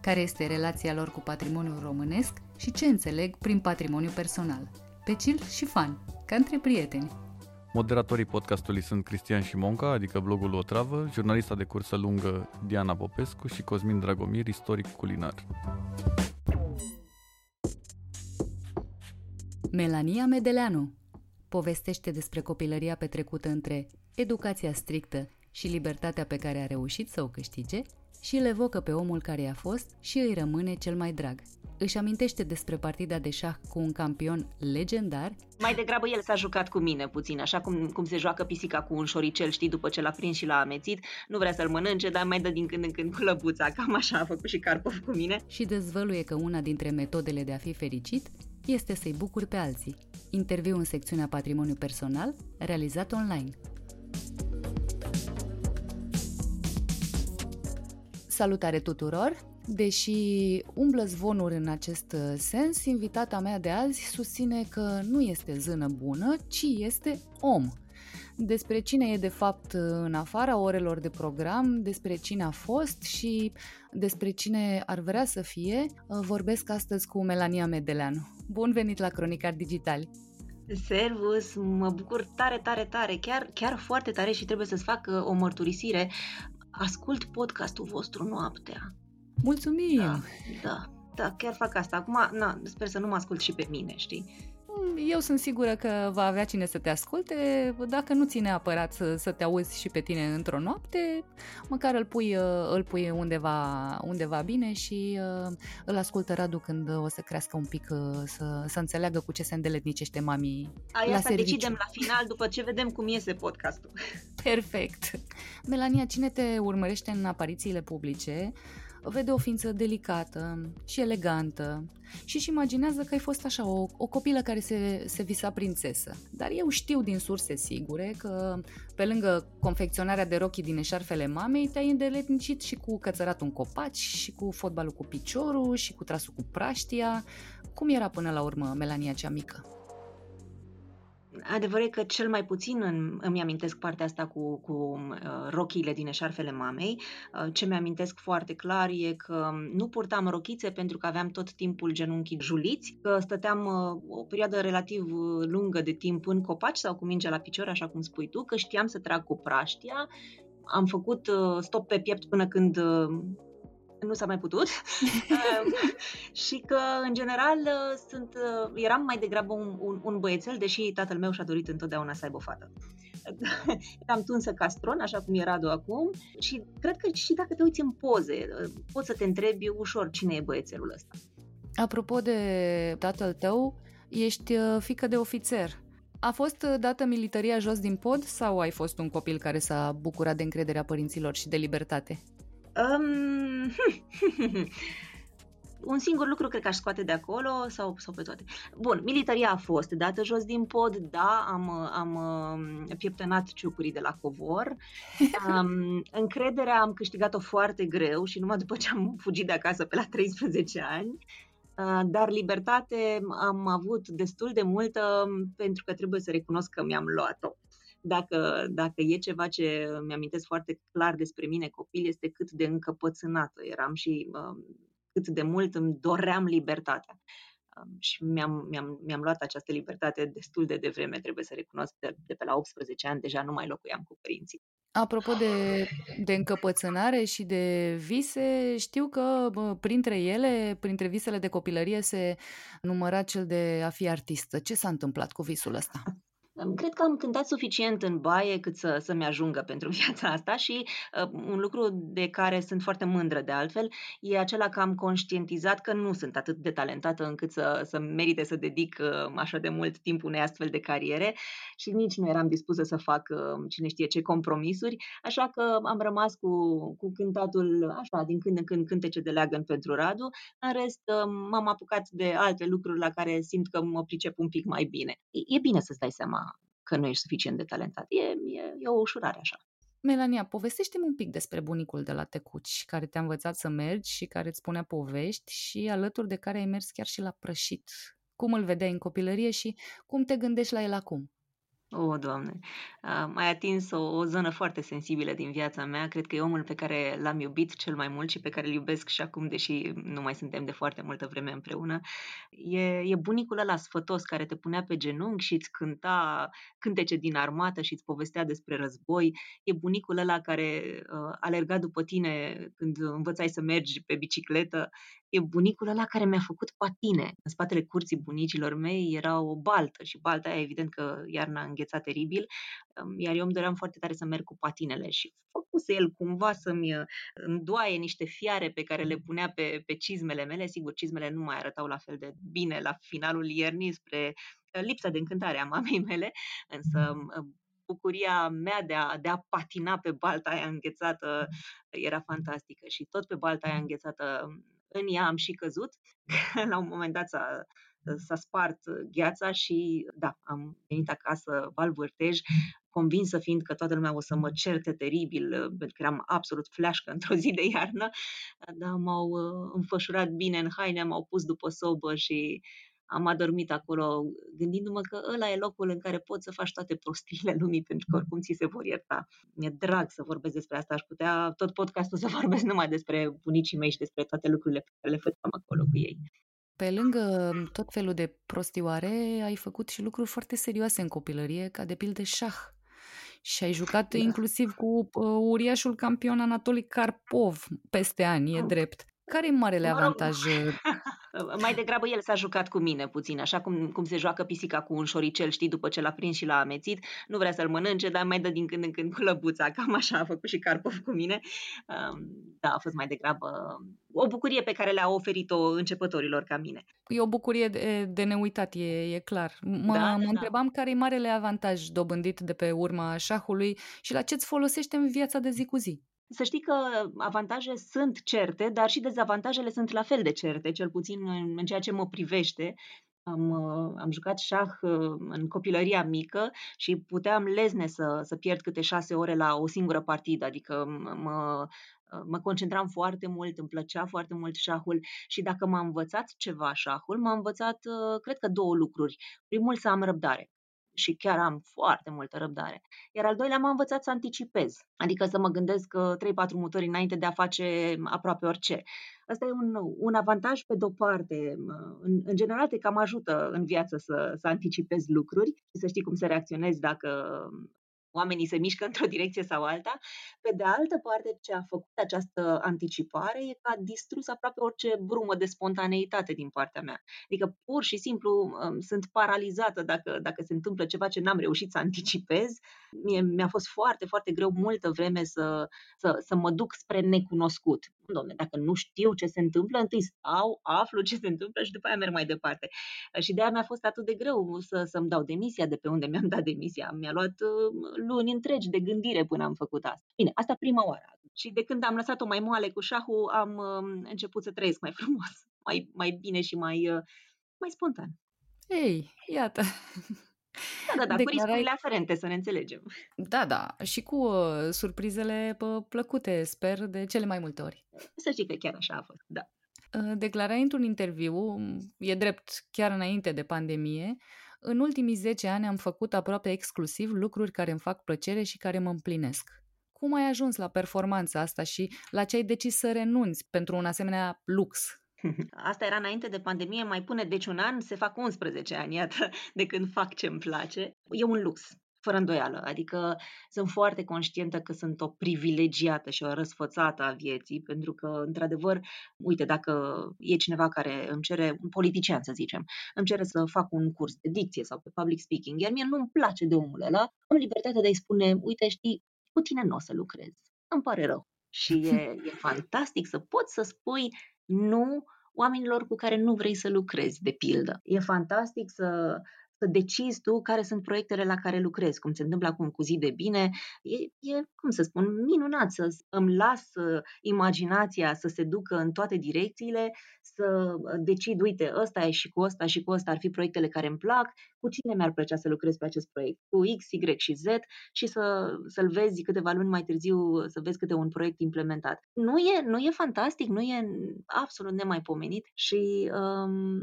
care este relația lor cu patrimoniul românesc și ce înțeleg prin patrimoniu personal. Pe chill și fan, ca între prieteni. Moderatorii podcastului sunt Cristian Șimonca, adică blogul O Travă, jurnalista de cursă lungă Diana Popescu și Cosmin Dragomir, istoric culinar. Melania Medeleanu povestește despre copilăria petrecută între educația strictă și libertatea pe care a reușit să o câștige și îl evocă pe omul care i-a fost și îi rămâne cel mai drag. Își amintește despre partida de șah cu un campion legendar. Mai degrabă el s-a jucat cu mine puțin, așa cum, cum se joacă pisica cu un șoricel, știi, după ce l-a prins și l-a amețit. Nu vrea să-l mănânce, dar mai dă din când în când cu lăbuța, cam așa a făcut și Carpov cu mine. Și dezvăluie că una dintre metodele de a fi fericit este să-i bucuri pe alții. Interviu în secțiunea Patrimoniu Personal, realizat online. Salutare tuturor! Deși umblă zvonuri în acest uh, sens, invitata mea de azi susține că nu este zână bună, ci este om. Despre cine e de fapt uh, în afara orelor de program, despre cine a fost și despre cine ar vrea să fie, uh, vorbesc astăzi cu Melania Medeleanu. Bun venit la Cronicar Digitali! Servus, mă bucur tare, tare, tare, chiar, chiar foarte tare și trebuie să-ți fac o mărturisire ascult podcastul vostru noaptea. Mulțumim! Da, da, da, chiar fac asta. Acum, na, sper să nu mă ascult și pe mine, știi? Eu sunt sigură că va avea cine să te asculte. Dacă nu ține neapărat să, să te auzi și pe tine într-o noapte, măcar îl pui, uh, îl pui undeva, undeva bine și uh, îl ascultă Radu când o să crească un pic, uh, să, să înțeleagă cu ce se îndeletnicește mami Aia la serviciu. decidem la final după ce vedem cum iese podcastul. Perfect. Melania, cine te urmărește în aparițiile publice vede o ființă delicată și elegantă și își imaginează că ai fost așa, o, o copilă care se, se visa prințesă. Dar eu știu din surse sigure că pe lângă confecționarea de rochii din eșarfele mamei, te-ai îndeletnicit și cu cățăratul în copaci, și cu fotbalul cu piciorul, și cu trasul cu praștia. Cum era până la urmă Melania cea mică? Adevărul e că cel mai puțin în, îmi amintesc partea asta cu, cu uh, rochiile din eșarfele mamei. Uh, ce mi-amintesc foarte clar e că nu purtam rochițe pentru că aveam tot timpul genunchii juliți, că stăteam uh, o perioadă relativ uh, lungă de timp în copaci sau cu mingea la picior, așa cum spui tu, că știam să trag cu praștia. Am făcut uh, stop pe piept până când uh, nu s-a mai putut ehm, și că, în general, sunt, eram mai degrabă un, un, un băiețel, deși tatăl meu și-a dorit întotdeauna să aibă o fată. Eram tunsă castron, așa cum e Radu acum și cred că și dacă te uiți în poze, poți să te întrebi ușor cine e băiețelul ăsta. Apropo de tatăl tău, ești uh, fică de ofițer. A fost uh, dată militaria jos din pod sau ai fost un copil care s-a bucurat de încrederea părinților și de libertate? Um, un singur lucru cred că aș scoate de acolo sau, sau pe toate. Bun, militaria a fost dată jos din pod, da, am, am um, pieptănat ciucurii de la covor. Um, încrederea am câștigat-o foarte greu și numai după ce am fugit de acasă pe la 13 ani. Uh, dar libertate am avut destul de multă pentru că trebuie să recunosc că mi-am luat-o dacă, dacă e ceva ce mi-amintesc foarte clar despre mine copil, este cât de încăpățânată eram și um, cât de mult îmi doream libertatea. Um, și mi-am, mi-am, mi-am luat această libertate destul de devreme, trebuie să recunosc, de, de pe la 18 ani deja nu mai locuiam cu părinții. Apropo de, de încăpățânare și de vise, știu că bă, printre ele, printre visele de copilărie, se număra cel de a fi artistă. Ce s-a întâmplat cu visul ăsta? Cred că am cântat suficient în baie cât să, să-mi ajungă pentru viața asta și uh, un lucru de care sunt foarte mândră de altfel e acela că am conștientizat că nu sunt atât de talentată încât să, să merite să dedic uh, așa de mult timp unei astfel de cariere și nici nu eram dispusă să fac uh, cine știe ce compromisuri, așa că am rămas cu, cu cântatul așa, din când în când cântece de leagăn pentru Radu. În rest, uh, m-am apucat de alte lucruri la care simt că mă pricep un pic mai bine. E, e bine să-ți dai seama că nu ești suficient de talentat. E, e, e o ușurare așa. Melania, povestește-mi un pic despre bunicul de la Tecuci, care te-a învățat să mergi și care îți spunea povești și alături de care ai mers chiar și la prășit. Cum îl vedeai în copilărie și cum te gândești la el acum? O, Doamne! Mai atins o, o zonă foarte sensibilă din viața mea. Cred că e omul pe care l-am iubit cel mai mult și pe care îl iubesc și acum, deși nu mai suntem de foarte multă vreme împreună. E, e bunicul ăla sfătos care te punea pe genunchi și îți cânta cântece din armată și îți povestea despre război. E bunicul ăla care uh, alerga după tine când învățai să mergi pe bicicletă e bunicul ăla care mi-a făcut patine. În spatele curții bunicilor mei era o baltă și balta aia evident că iarna a înghețat teribil, iar eu îmi doream foarte tare să merg cu patinele și făcuse el cumva să-mi uh, îndoaie niște fiare pe care le punea pe, pe cizmele mele. Sigur, cizmele nu mai arătau la fel de bine la finalul iernii spre uh, lipsa de încântare a mamei mele, însă uh, bucuria mea de a, de a patina pe balta aia înghețată era fantastică și tot pe balta aia înghețată în ea am și căzut. La un moment dat s-a, s-a spart gheața și da, am venit acasă val vârtej, convinsă fiind că toată lumea o să mă certe teribil, pentru că eram absolut fleașcă într-o zi de iarnă, dar m-au uh, înfășurat bine în haine, m-au pus după sobă și am adormit acolo gândindu-mă că ăla e locul în care poți să faci toate prostiile lumii pentru că oricum ți se vor ierta. Mi-e drag să vorbesc despre asta, aș putea tot podcastul să vorbesc numai despre bunicii mei și despre toate lucrurile pe care le făceam acolo cu ei. Pe lângă tot felul de prostioare, ai făcut și lucruri foarte serioase în copilărie, ca de pildă șah. Și ai jucat da. inclusiv cu uh, uriașul campion Anatoli Karpov peste ani, e drept. Care e marele avantaj? Mai degrabă el s-a jucat cu mine puțin, așa cum, cum se joacă pisica cu un șoricel, știi, după ce l-a prins și l-a amețit. Nu vrea să-l mănânce, dar mai dă din când în când cu lăbuța. Cam așa a făcut și Carpov cu mine. Da, a fost mai degrabă o bucurie pe care le-a oferit-o începătorilor ca mine. E o bucurie de, de neuitat, e, e clar. Mă, da, mă da. întrebam care e marele avantaj dobândit de pe urma șahului și la ce-ți folosește în viața de zi cu zi. Să știi că avantaje sunt certe, dar și dezavantajele sunt la fel de certe, cel puțin în, în ceea ce mă privește. Am, am jucat șah uh, în copilăria mică și puteam lezne să, să pierd câte șase ore la o singură partidă, adică mă, mă concentram foarte mult, îmi plăcea foarte mult șahul și dacă m-a învățat ceva șahul, m-a învățat, uh, cred că, două lucruri. Primul, să am răbdare și chiar am foarte multă răbdare. Iar al doilea m-a învățat să anticipez, adică să mă gândesc 3-4 mutări înainte de a face aproape orice. Asta e un, un avantaj pe de-o parte. În, în general te cam ajută în viață să, să anticipezi lucruri și să știi cum să reacționezi dacă oamenii se mișcă într-o direcție sau alta. Pe de altă parte, ce a făcut această anticipare e că a distrus aproape orice brumă de spontaneitate din partea mea. Adică pur și simplu um, sunt paralizată dacă, dacă se întâmplă ceva ce n-am reușit să anticipez. Mie, mi-a fost foarte, foarte greu multă vreme să, să, să mă duc spre necunoscut. Domne, dacă nu știu ce se întâmplă, întâi stau, aflu ce se întâmplă și după aia merg mai departe. Și de aia mi-a fost atât de greu să, să-mi dau demisia de pe unde mi-am dat demisia. Mi-a luat uh, luni întregi de gândire până am făcut asta. Bine, asta prima oară. Și de când am lăsat-o mai moale cu șahul, am uh, început să trăiesc mai frumos, mai, mai bine și mai, uh, mai spontan. Ei, iată. Da, da, da, Declarai... cu riscurile aferente, să ne înțelegem. Da, da, și cu uh, surprizele uh, plăcute, sper, de cele mai multe ori. Să știi că chiar așa a fost, da. Uh, declarai într-un interviu, e drept, chiar înainte de pandemie, în ultimii 10 ani am făcut aproape exclusiv lucruri care îmi fac plăcere și care mă împlinesc. Cum ai ajuns la performanța asta și la ce ai decis să renunți pentru un asemenea lux? Asta era înainte de pandemie, mai pune deci un an, se fac 11 ani, iată, de când fac ce îmi place. E un lux fără îndoială. Adică sunt foarte conștientă că sunt o privilegiată și o răsfățată a vieții, pentru că, într-adevăr, uite, dacă e cineva care îmi cere, un politician să zicem, îmi cere să fac un curs de dicție sau pe public speaking, iar mie nu-mi place de omul ăla, am libertatea de a-i spune, uite, știi, cu tine nu o să lucrez. Îmi pare rău. Și e, e fantastic să poți să spui nu oamenilor cu care nu vrei să lucrezi, de pildă. E fantastic să să decizi tu care sunt proiectele la care lucrezi, cum se întâmplă acum cu zi de bine. E, e cum să spun, minunat să îmi las uh, imaginația să se ducă în toate direcțiile, să uh, decid, uite, ăsta e și cu ăsta și cu ăsta ar fi proiectele care îmi plac, cu cine mi-ar plăcea să lucrez pe acest proiect, cu X, Y și Z și să, să-l vezi câteva luni mai târziu, să vezi câte un proiect implementat. Nu e, nu e fantastic, nu e absolut nemaipomenit și um,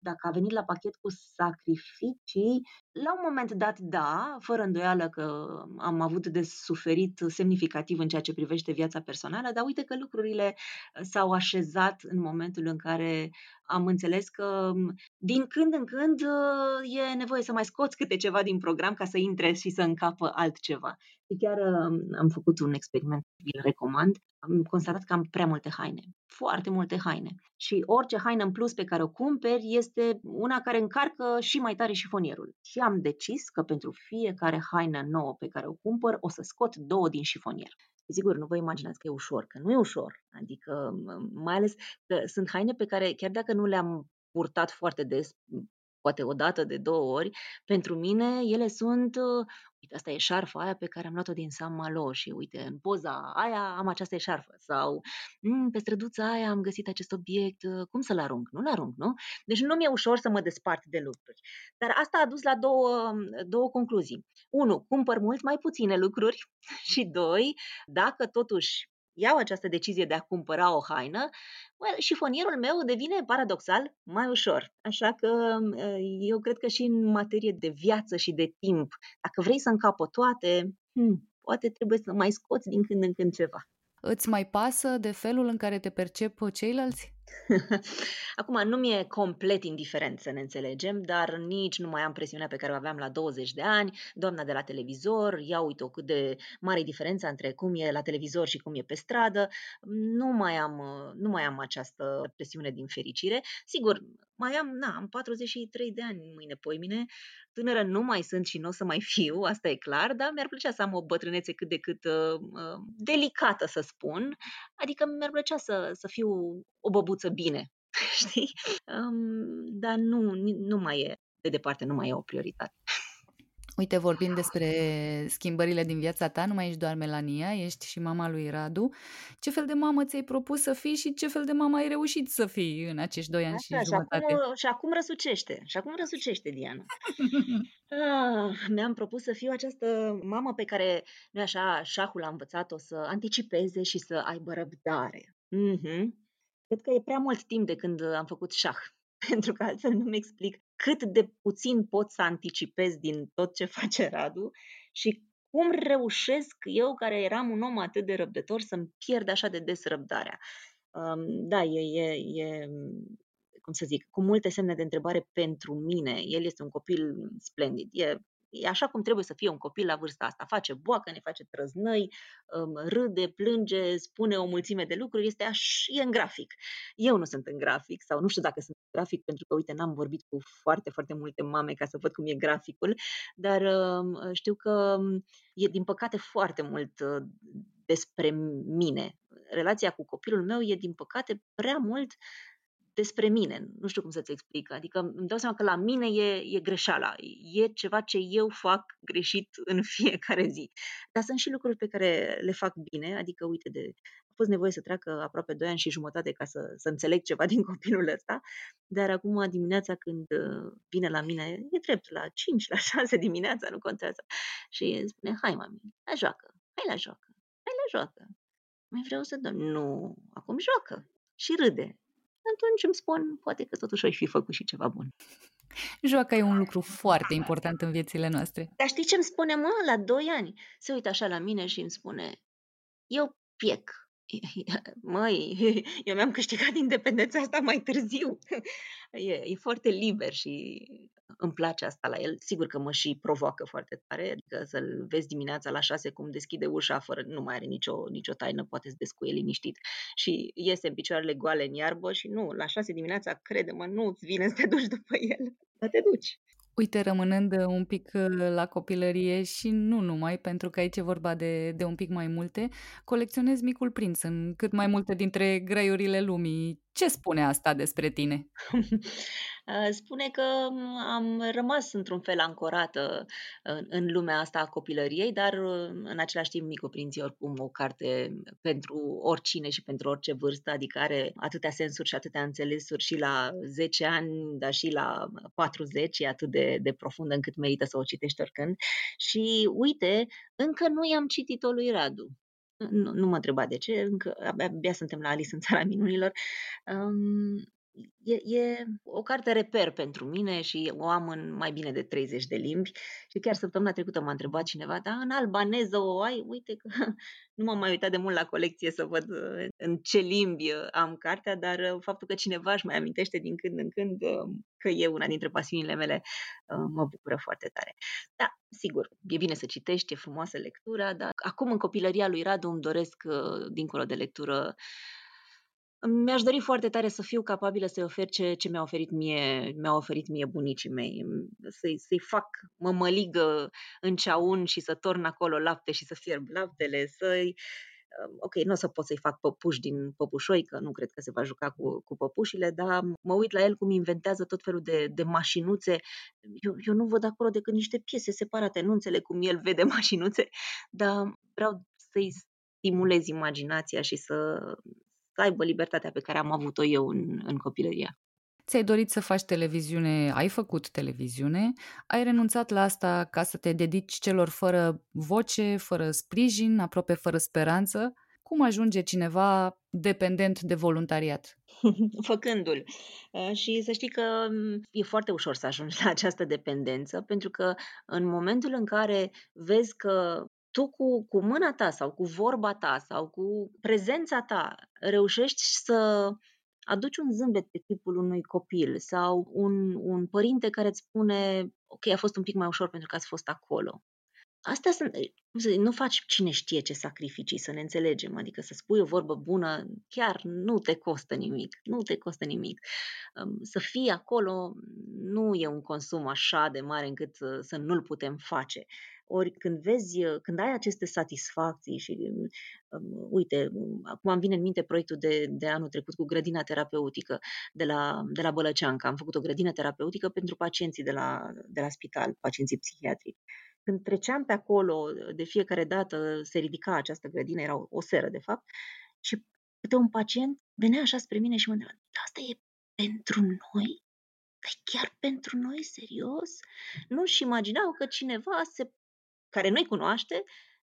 dacă a venit la pachet cu sacrificii, la un moment dat, da, fără îndoială că am avut de suferit semnificativ în ceea ce privește viața personală, dar uite că lucrurile s-au așezat în momentul în care am înțeles că din când în când e nevoie să mai scoți câte ceva din program ca să intre și să încapă altceva. Și chiar am făcut un experiment, vi-l recomand. Am constatat că am prea multe haine, foarte multe haine. Și orice haină în plus pe care o cumperi este una care încarcă și mai tare șifonierul. Și am decis că pentru fiecare haină nouă pe care o cumpăr, o să scot două din șifonier. Sigur, nu vă imaginați că e ușor, că nu e ușor. Adică, mai ales că sunt haine pe care, chiar dacă nu le-am purtat foarte des, poate o dată de două ori, pentru mine ele sunt, uh, uite, asta e șarfa aia pe care am luat-o din San Malo și uite, în poza aia am această șarfă sau mm, pe străduța aia am găsit acest obiect, uh, cum să-l arunc? Nu-l arunc, nu? Deci nu mi-e ușor să mă despart de lucruri. Dar asta a dus la două, două concluzii. Unu, cumpăr mult mai puține lucruri și doi, dacă totuși iau această decizie de a cumpăra o haină, well, șifonierul meu devine paradoxal mai ușor. Așa că eu cred că și în materie de viață și de timp, dacă vrei să încapă toate, hmm, poate trebuie să mai scoți din când în când ceva. Îți mai pasă de felul în care te percep ceilalți? Acum, nu mi-e complet indiferent să ne înțelegem, dar nici nu mai am presiunea pe care o aveam la 20 de ani, doamna de la televizor, ia uite o cât de mare diferența între cum e la televizor și cum e pe stradă, nu mai am, nu mai am această presiune din fericire. Sigur, mai am, na, am 43 de ani mâine, poimine, tânără nu mai sunt și nu o să mai fiu, asta e clar, dar mi-ar plăcea să am o bătrânețe cât de cât uh, uh delicată, să spun, adică mi-ar plăcea să, să fiu o băbuță bine, știi? Um, dar nu, nu mai e, de departe, nu mai e o prioritate. Uite, vorbim despre schimbările din viața ta, nu mai ești doar Melania, ești și mama lui Radu. Ce fel de mamă ți-ai propus să fii și ce fel de mamă ai reușit să fii în acești doi ani Așa, și jumătate? Și acum, și acum răsucește, și acum răsucește, Diana. ah, mi-am propus să fiu această mamă pe care, nu așa, șahul a învățat-o să anticipeze și să aibă răbdare. Mm-hmm. Cred că e prea mult timp de când am făcut șah, pentru că altfel nu-mi explic cât de puțin pot să anticipez din tot ce face Radu și cum reușesc eu, care eram un om atât de răbdător, să-mi pierd așa de des răbdarea. Um, da, e, e, e, cum să zic, cu multe semne de întrebare pentru mine. El este un copil splendid, e e așa cum trebuie să fie un copil la vârsta asta. Face boacă, ne face trăznăi, um, râde, plânge, spune o mulțime de lucruri, este aș, e în grafic. Eu nu sunt în grafic sau nu știu dacă sunt în grafic pentru că, uite, n-am vorbit cu foarte, foarte multe mame ca să văd cum e graficul, dar um, știu că um, e, din păcate, foarte mult uh, despre mine. Relația cu copilul meu e, din păcate, prea mult despre mine. Nu știu cum să-ți explic. Adică îmi dau seama că la mine e, e greșeala. E ceva ce eu fac greșit în fiecare zi. Dar sunt și lucruri pe care le fac bine. Adică, uite, de, a fost nevoie să treacă aproape 2 ani și jumătate ca să, să înțeleg ceva din copilul ăsta. Dar acum dimineața când uh, vine la mine, e drept, la 5, la 6 dimineața, nu contează. Și spune, hai mami, la joacă, hai la joacă, hai la joacă. Mai vreau să dăm. Nu, acum joacă. Și râde atunci îmi spun, poate că totuși ai fi făcut și ceva bun. Joaca e un lucru foarte important în viețile noastre. Dar știi ce îmi spune, mă, la 2 ani? Se uită așa la mine și îmi spune, eu piec. Măi, eu mi-am câștigat independența asta mai târziu. E, e foarte liber și îmi place asta la el. Sigur că mă și provoacă foarte tare, adică să-l vezi dimineața la șase cum deschide ușa fără, nu mai are nicio, nicio taină, poate să descuie liniștit și iese în picioarele goale în iarbă și nu, la șase dimineața, crede-mă, nu-ți vine să te duci după el, dar te duci. Uite, rămânând un pic uh, la copilărie și nu numai, pentru că aici e vorba de, de un pic mai multe, colecționez Micul Prinț în cât mai multe dintre graiurile lumii. Ce spune asta despre tine? Uh, spune că mm, am rămas într-un fel ancorată în, în lumea asta a copilăriei, dar uh, în același timp mi cuprinzi oricum o carte pentru oricine și pentru orice vârstă, adică are atâtea sensuri și atâtea înțelesuri și la 10 ani, dar și la 40, e atât de, de profundă încât merită să o citești oricând. Și uite, încă nu i-am citit-o lui Radu. Nu, nu mă întreba de ce, încă abia, abia suntem la Alice în țara minunilor. Um, e, e o carte reper pentru mine și o am în mai bine de 30 de limbi și chiar săptămâna trecută m-a întrebat cineva, da, în albaneză o ai? Uite că nu m-am mai uitat de mult la colecție să văd uh, în ce limbi uh, am cartea, dar uh, faptul că cineva își mai amintește din când în când că e una dintre pasiunile mele mă bucură foarte tare. Da, sigur, e bine să citești, e frumoasă lectura, dar acum în copilăria lui Radu îmi doresc, dincolo de lectură, mi-aș dori foarte tare să fiu capabilă să-i ofer ce, ce mi-a oferit mie, mi-a oferit mie bunicii mei, să-i, să-i fac mămăligă în ceaun și să torn acolo lapte și să fierb laptele, să-i ok, nu o să pot să-i fac păpuși din păpușoi, că nu cred că se va juca cu, cu păpușile, dar mă uit la el cum inventează tot felul de, de mașinuțe. Eu, eu nu văd acolo decât niște piese separate, nu înțeleg cum el vede mașinuțe, dar vreau să-i stimulez imaginația și să, să aibă libertatea pe care am avut-o eu în, în copilăria. Ți-ai dorit să faci televiziune, ai făcut televiziune, ai renunțat la asta ca să te dedici celor fără voce, fără sprijin, aproape fără speranță. Cum ajunge cineva dependent de voluntariat? Făcându-l. Și să știi că e foarte ușor să ajungi la această dependență, pentru că în momentul în care vezi că tu cu, cu mâna ta sau cu vorba ta sau cu prezența ta reușești să aduci un zâmbet pe tipul unui copil sau un, un părinte care îți spune ok, a fost un pic mai ușor pentru că ați fost acolo. Astea sunt, nu faci cine știe ce sacrificii, să ne înțelegem, adică să spui o vorbă bună chiar nu te costă nimic, nu te costă nimic. Să fii acolo nu e un consum așa de mare încât să nu-l putem face. Ori când vezi, când ai aceste satisfacții și, um, uite, acum îmi vine în minte proiectul de, de anul trecut cu grădina terapeutică de la, de la Bălăceanca. Am făcut o grădină terapeutică pentru pacienții de la, de la spital, pacienții psihiatrici. Când treceam pe acolo, de fiecare dată se ridica această grădină, era o, o seră de fapt, și câte un pacient venea așa spre mine și mă întreba, asta e pentru noi? E chiar pentru noi, serios? Nu-și imaginau că cineva se care nu-i cunoaște,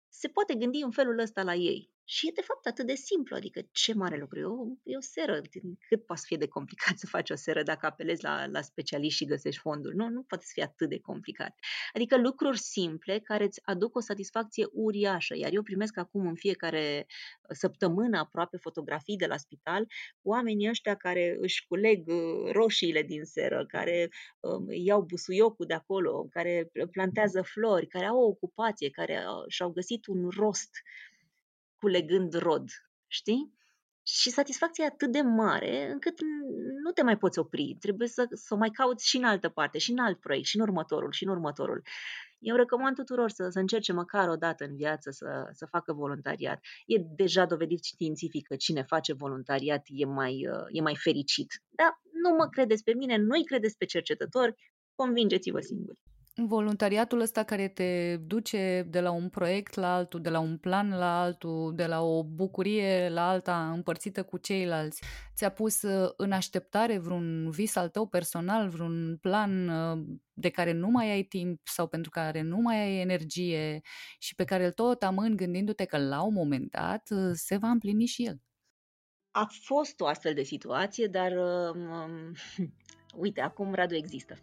se poate gândi în felul ăsta la ei. Și e de fapt atât de simplu, adică ce mare lucru, e o, e o seră, cât poate fi de complicat să faci o seră dacă apelezi la, la specialiști și găsești fonduri, nu, nu poate să fie atât de complicat. Adică lucruri simple care îți aduc o satisfacție uriașă, iar eu primesc acum în fiecare săptămână aproape fotografii de la spital, oamenii ăștia care își culeg uh, roșiile din seră, care um, iau busuiocul de acolo, care plantează flori, care au o ocupație, care uh, și-au găsit un rost culegând rod, știi? Și satisfacția e atât de mare încât nu te mai poți opri. Trebuie să, să o mai cauți și în altă parte, și în alt proiect, și în următorul, și în următorul. Eu recomand tuturor să, să încerce măcar o dată în viață să, să facă voluntariat. E deja dovedit științific că cine face voluntariat e mai, e mai fericit. Dar nu mă credeți pe mine, nu-i credeți pe cercetători, convingeți-vă singuri voluntariatul ăsta care te duce de la un proiect la altul, de la un plan la altul, de la o bucurie la alta împărțită cu ceilalți, ți-a pus uh, în așteptare vreun vis al tău personal, vreun plan uh, de care nu mai ai timp sau pentru care nu mai ai energie și pe care îl tot amâni gândindu-te că la un moment dat uh, se va împlini și el? A fost o astfel de situație, dar um, uite, acum Radu există.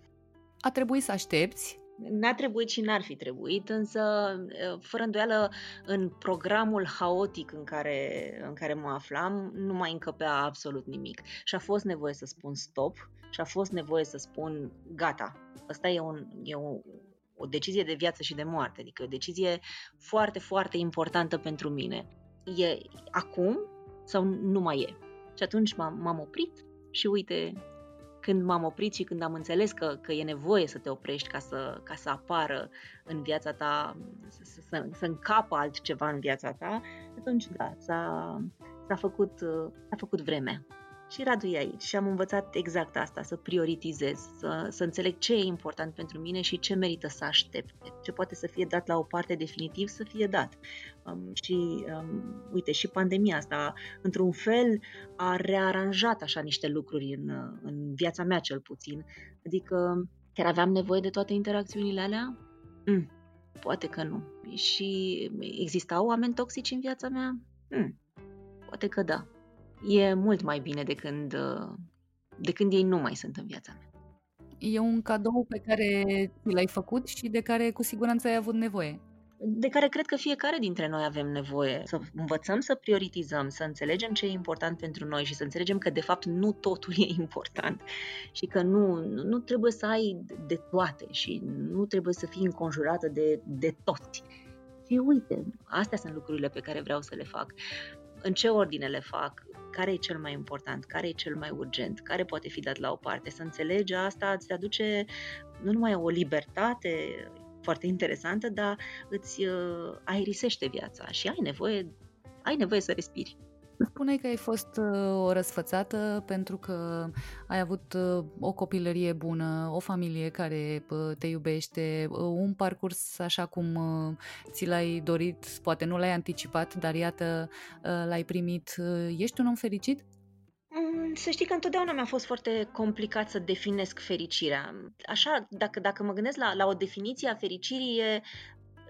A trebuit să aștepți N-a trebuit și n-ar fi trebuit, însă, fără îndoială, în programul haotic în care, în care mă aflam, nu mai încăpea absolut nimic. Și a fost nevoie să spun stop și a fost nevoie să spun gata. Asta e, un, e o, o decizie de viață și de moarte, adică o decizie foarte, foarte importantă pentru mine. E acum sau nu mai e? Și atunci m-am, m-am oprit și uite, când m-am oprit și când am înțeles că, că e nevoie să te oprești ca să, ca să apară în viața ta, să, să, să încapă altceva în viața ta, atunci da, s-a, s-a, făcut, s-a făcut vremea. Și Radu e aici și am învățat exact asta, să prioritizez, să, să înțeleg ce e important pentru mine și ce merită să aștepte, ce poate să fie dat la o parte definitiv, să fie dat. Um, și um, uite, și pandemia asta, într-un fel, a rearanjat așa niște lucruri în, în viața mea cel puțin. Adică chiar aveam nevoie de toate interacțiunile alea? Mm, poate că nu. Și existau oameni toxici în viața mea? Mm, poate că da e mult mai bine de când, de când ei nu mai sunt în viața mea. E un cadou pe care l-ai făcut și de care cu siguranță ai avut nevoie. De care cred că fiecare dintre noi avem nevoie să învățăm să prioritizăm, să înțelegem ce e important pentru noi și să înțelegem că de fapt nu totul e important și că nu, nu trebuie să ai de toate și nu trebuie să fii înconjurată de, de toți. Și uite, astea sunt lucrurile pe care vreau să le fac. În ce ordine le fac? Care e cel mai important, care e cel mai urgent, care poate fi dat la o parte. Să înțelegi asta îți aduce nu numai o libertate foarte interesantă, dar îți uh, aerisește viața și ai nevoie, ai nevoie să respiri. Spuneai că ai fost uh, o răsfățată pentru că ai avut uh, o copilărie bună, o familie care uh, te iubește, un parcurs așa cum ți l-ai dorit, poate nu l-ai anticipat, dar iată, l-ai primit. Ești un om fericit? Mm, să știi că întotdeauna mi-a fost foarte complicat să definesc fericirea. Așa, dacă, dacă mă gândesc la, la o definiție a fericirii, e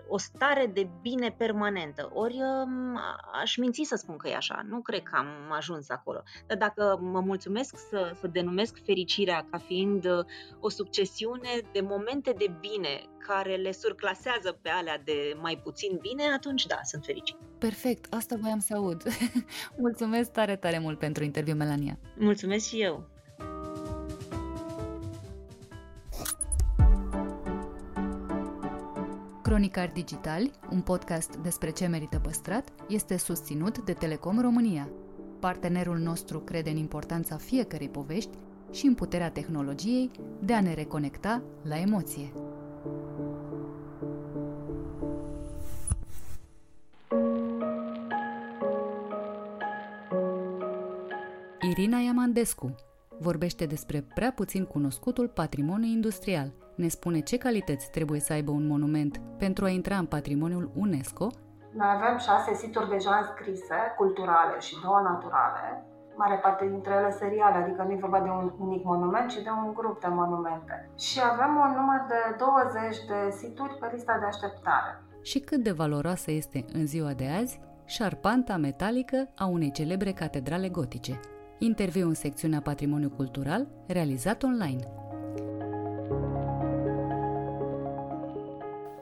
o stare de bine permanentă. Ori um, aș minți să spun că e așa, nu cred că am ajuns acolo. Dar dacă mă mulțumesc să, să denumesc fericirea ca fiind uh, o succesiune de momente de bine care le surclasează pe alea de mai puțin bine, atunci da, sunt fericit. Perfect, asta voiam să aud. Mulțumesc tare, tare mult pentru interviu, Melania. Mulțumesc și eu. Cronicar Digital, un podcast despre ce merită păstrat, este susținut de Telecom România. Partenerul nostru crede în importanța fiecărei povești și în puterea tehnologiei de a ne reconecta la emoție. Irina Iamandescu vorbește despre prea puțin cunoscutul patrimoniu industrial – ne spune ce calități trebuie să aibă un monument pentru a intra în patrimoniul UNESCO. Noi avem șase situri deja înscrise, culturale și două naturale, mare parte dintre ele seriale, adică nu e vorba de un unic monument, ci de un grup de monumente. Și avem un număr de 20 de situri pe lista de așteptare. Și cât de valoroasă este în ziua de azi șarpanta metalică a unei celebre catedrale gotice. Interviu în secțiunea Patrimoniu Cultural, realizat online.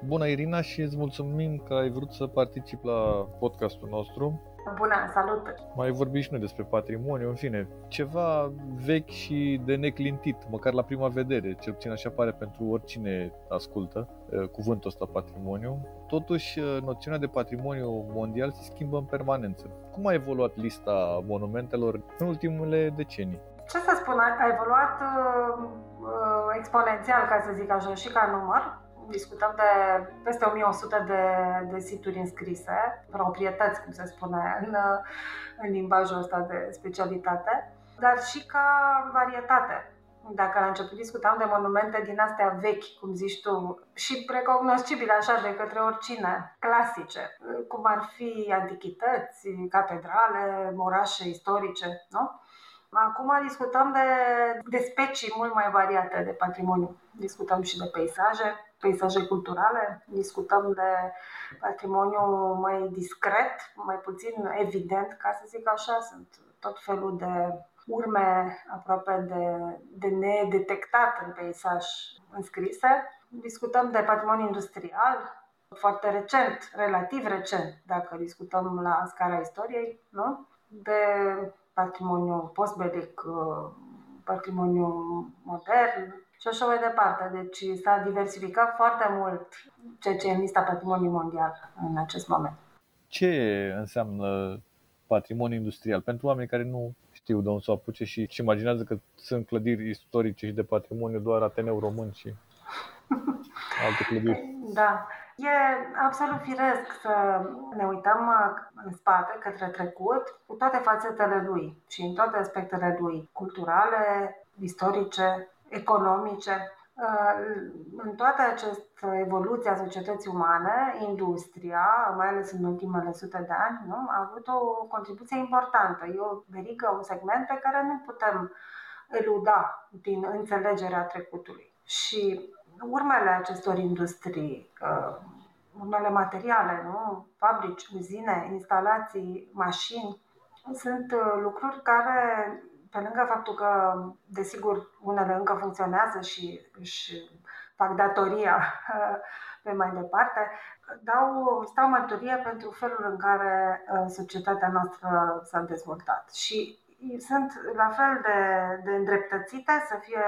Bună Irina și îți mulțumim că ai vrut să participi la podcastul nostru. Bună, salut! Mai vorbim și noi despre patrimoniu, în fine, ceva vechi și de neclintit, măcar la prima vedere, cel puțin așa pare pentru oricine ascultă eh, cuvântul ăsta patrimoniu. Totuși, eh, noțiunea de patrimoniu mondial se schimbă în permanență. Cum a evoluat lista monumentelor în ultimele decenii? Ce să spun, a evoluat uh, exponențial, ca să zic așa, și ca număr, discutăm de peste 1100 de, de situri înscrise, proprietăți, cum se spune în, în limbajul ăsta de specialitate, dar și ca varietate. Dacă la început discutam de monumente din astea vechi, cum zici tu, și recognoscibile așa de către oricine, clasice, cum ar fi antichități, catedrale, orașe istorice, nu? Acum discutăm de, de specii mult mai variate de patrimoniu. Discutăm și de peisaje, peisaje culturale, discutăm de patrimoniu mai discret, mai puțin evident, ca să zic așa, sunt tot felul de urme aproape de, de nedetectat în peisaj înscrise. Discutăm de patrimoniu industrial, foarte recent, relativ recent, dacă discutăm la scara istoriei, nu? de patrimoniu postbelic, patrimoniu modern, și așa mai departe. Deci s-a diversificat foarte mult ceea ce e în lista patrimoniului mondial în acest moment. Ce înseamnă patrimoniu industrial? Pentru oameni care nu știu de unde să o apuce și își imaginează că sunt clădiri istorice și de patrimoniu doar Ateneu Român și alte clădiri. Da. E absolut firesc să ne uităm în spate, către trecut, cu toate fațetele lui și în toate aspectele lui, culturale, istorice, economice. În toată această evoluție a societății umane, industria, mai ales în ultimele sute de ani, nu, a avut o contribuție importantă. E o verigă, un segment pe care nu putem eluda din înțelegerea trecutului. Și urmele acestor industrii, uh, urmele materiale, nu? fabrici, uzine, instalații, mașini, sunt uh, lucruri care, pe lângă faptul că, desigur, unele încă funcționează și își fac datoria pe mai departe, dau, stau mărturie pentru felul în care uh, societatea noastră s-a dezvoltat. Și sunt la fel de, de îndreptățite să fie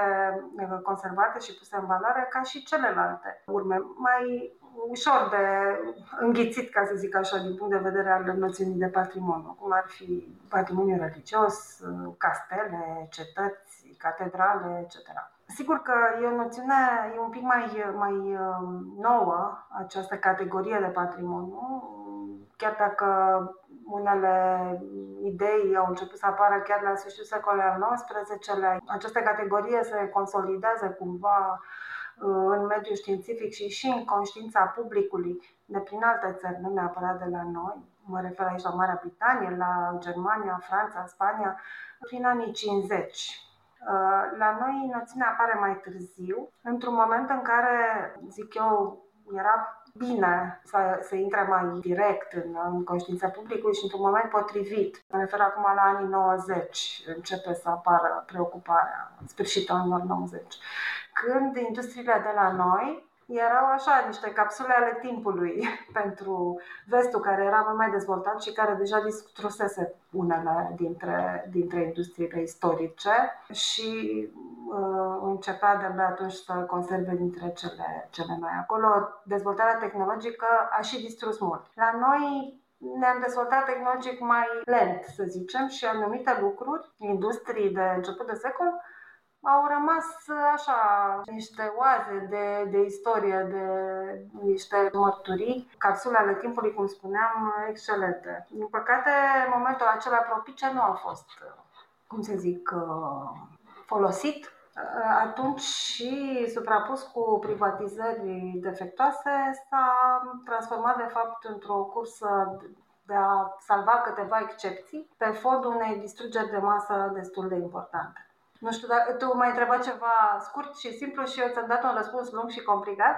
conservate și puse în valoare ca și celelalte urme. Mai ușor de înghițit, ca să zic așa, din punct de vedere al noțiunii de patrimoniu, cum ar fi patrimoniu religios, castele, cetăți, catedrale, etc. Sigur că e o noțiune, e un pic mai, mai um, nouă această categorie de patrimoniu, chiar dacă unele idei au început să apară chiar la sfârșitul secolului al XIX-lea. Această categorie se consolidează cumva uh, în mediul științific și și în conștiința publicului de prin alte țări, nu neapărat de la noi. Mă refer aici la Marea Britanie, la Germania, Franța, Spania, prin anii 50. Uh, la noi noțiunea apare mai târziu, într-un moment în care, zic eu, era bine să, să intre mai direct în, în conștiința publicului și într-un moment potrivit. Mă refer acum la anii 90, începe să apară preocuparea, în sfârșitul anilor 90. Când industriile de la noi erau așa niște capsule ale timpului pentru vestul care era mult mai dezvoltat și care deja distrusese unele dintre, dintre industriile istorice și uh, începea de atunci să conserve dintre cele, cele noi. Acolo dezvoltarea tehnologică a și distrus mult. La noi ne-am dezvoltat tehnologic mai lent, să zicem, și anumite lucruri, industrii de început de secol, au rămas așa niște oaze de, de istorie, de niște mărturii, capsule ale timpului, cum spuneam, excelente. Din păcate, momentul acela propice nu a fost, cum să zic, folosit atunci și suprapus cu privatizări defectoase s-a transformat de fapt într-o cursă de a salva câteva excepții pe fondul unei distrugeri de masă destul de importante. Nu știu, dacă tu mai întrebat ceva scurt și simplu și eu ți-am dat un răspuns lung și complicat.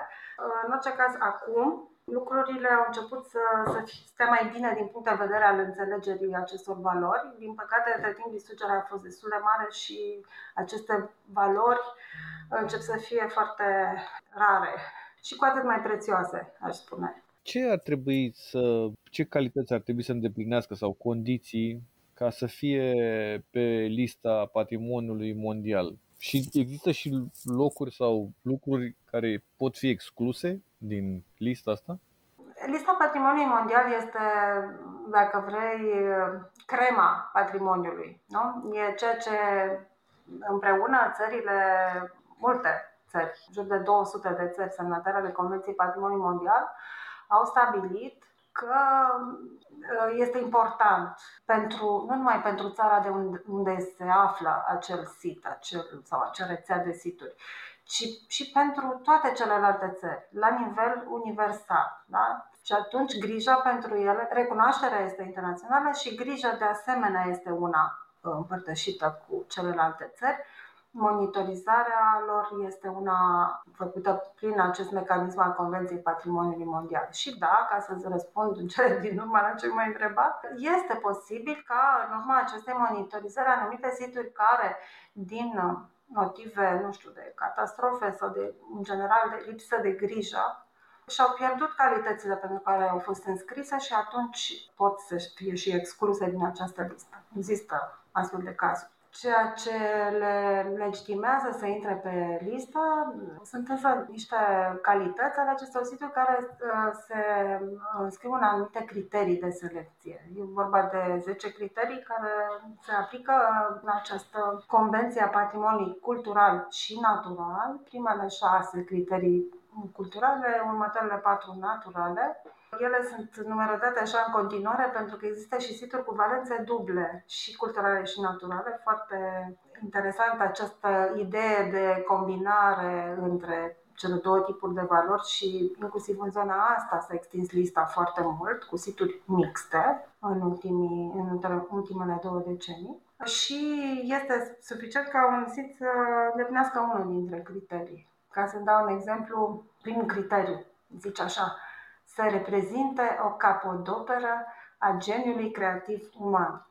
În orice caz, acum, lucrurile au început să, să stea mai bine din punct de vedere al înțelegerii acestor valori. Din păcate, între timp, distrugerea a fost destul de mare și aceste valori încep să fie foarte rare și cu atât mai prețioase, aș spune. Ce ar trebui să, ce calități ar trebui să îndeplinească sau condiții ca să fie pe lista patrimoniului mondial. Și există și locuri sau lucruri care pot fi excluse din lista asta? Lista patrimoniului mondial este, dacă vrei, crema patrimoniului. Nu? E ceea ce împreună țările, multe țări, jur de 200 de țări semnatare ale Convenției Patrimoniului Mondial, au stabilit că uh, este important pentru, nu numai pentru țara de unde, unde se află acel sit acel, sau acea rețea de situri, ci și pentru toate celelalte țări, la nivel universal. Da? Și atunci grija pentru ele, recunoașterea este internațională și grija de asemenea este una uh, împărtășită cu celelalte țări Monitorizarea lor este una făcută prin acest mecanism al Convenției Patrimoniului Mondial. Și da, ca să răspund în cele din urmă la ce m-ai întrebat, este posibil ca în urma acestei monitorizări anumite situri care din motive, nu știu, de catastrofe sau de, în general, de lipsă de grijă, și-au pierdut calitățile pentru care au fost înscrise și atunci pot să fie și excluse din această listă. Există astfel de cazuri. Ceea ce le legitimează să intre pe listă sunt însă niște calități ale acestor situri care uh, se înscriu în anumite criterii de selecție. E vorba de 10 criterii care se aplică în această convenție a patrimoniului cultural și natural. Primele șase criterii culturale, următoarele patru naturale. Ele sunt numerotate așa în continuare pentru că există și situri cu valențe duble, și culturale și naturale. Foarte interesant această idee de combinare între cele două tipuri de valori și inclusiv în zona asta s-a extins lista foarte mult, cu situri mixte în, ultimii, în ultimele două decenii. Și este suficient ca un sit să îndeplinească unul dintre criterii. Ca să dau un exemplu, primul criteriu zice așa, să reprezinte o capodoperă a geniului creativ uman.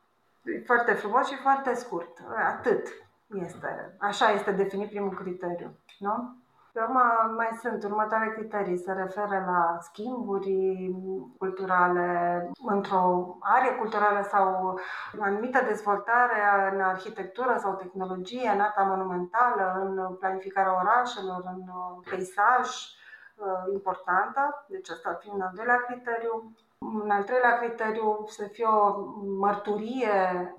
Foarte frumos și foarte scurt. Atât este. Așa este definit primul criteriu. Nu? Pe urmă, mai sunt următoare criterii. Se referă la schimburi culturale într-o arie culturală sau o anumită dezvoltare în arhitectură sau tehnologie, în arta monumentală, în planificarea orașelor, în peisaj uh, importantă. Deci asta ar fi un al doilea criteriu. Un al treilea criteriu să fie o mărturie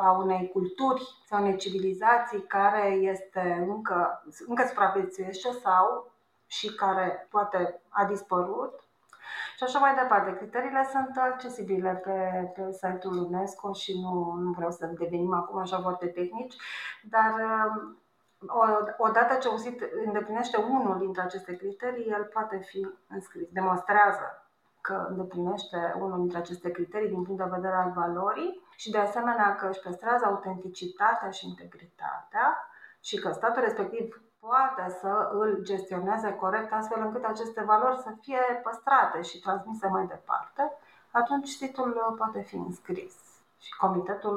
a unei culturi sau unei civilizații care este încă, încă supraviețuiește sau și care poate a dispărut și așa mai departe. Criteriile sunt accesibile pe, pe site-ul UNESCO și nu, nu vreau să devenim acum așa foarte tehnici, dar um, odată ce un sit îndeplinește unul dintre aceste criterii, el poate fi înscris, demonstrează că îndeplinește unul dintre aceste criterii din punct de vedere al valorii și de asemenea că își păstrează autenticitatea și integritatea și că statul respectiv poate să îl gestioneze corect astfel încât aceste valori să fie păstrate și transmise mai departe, atunci situl poate fi înscris. Și comitetul,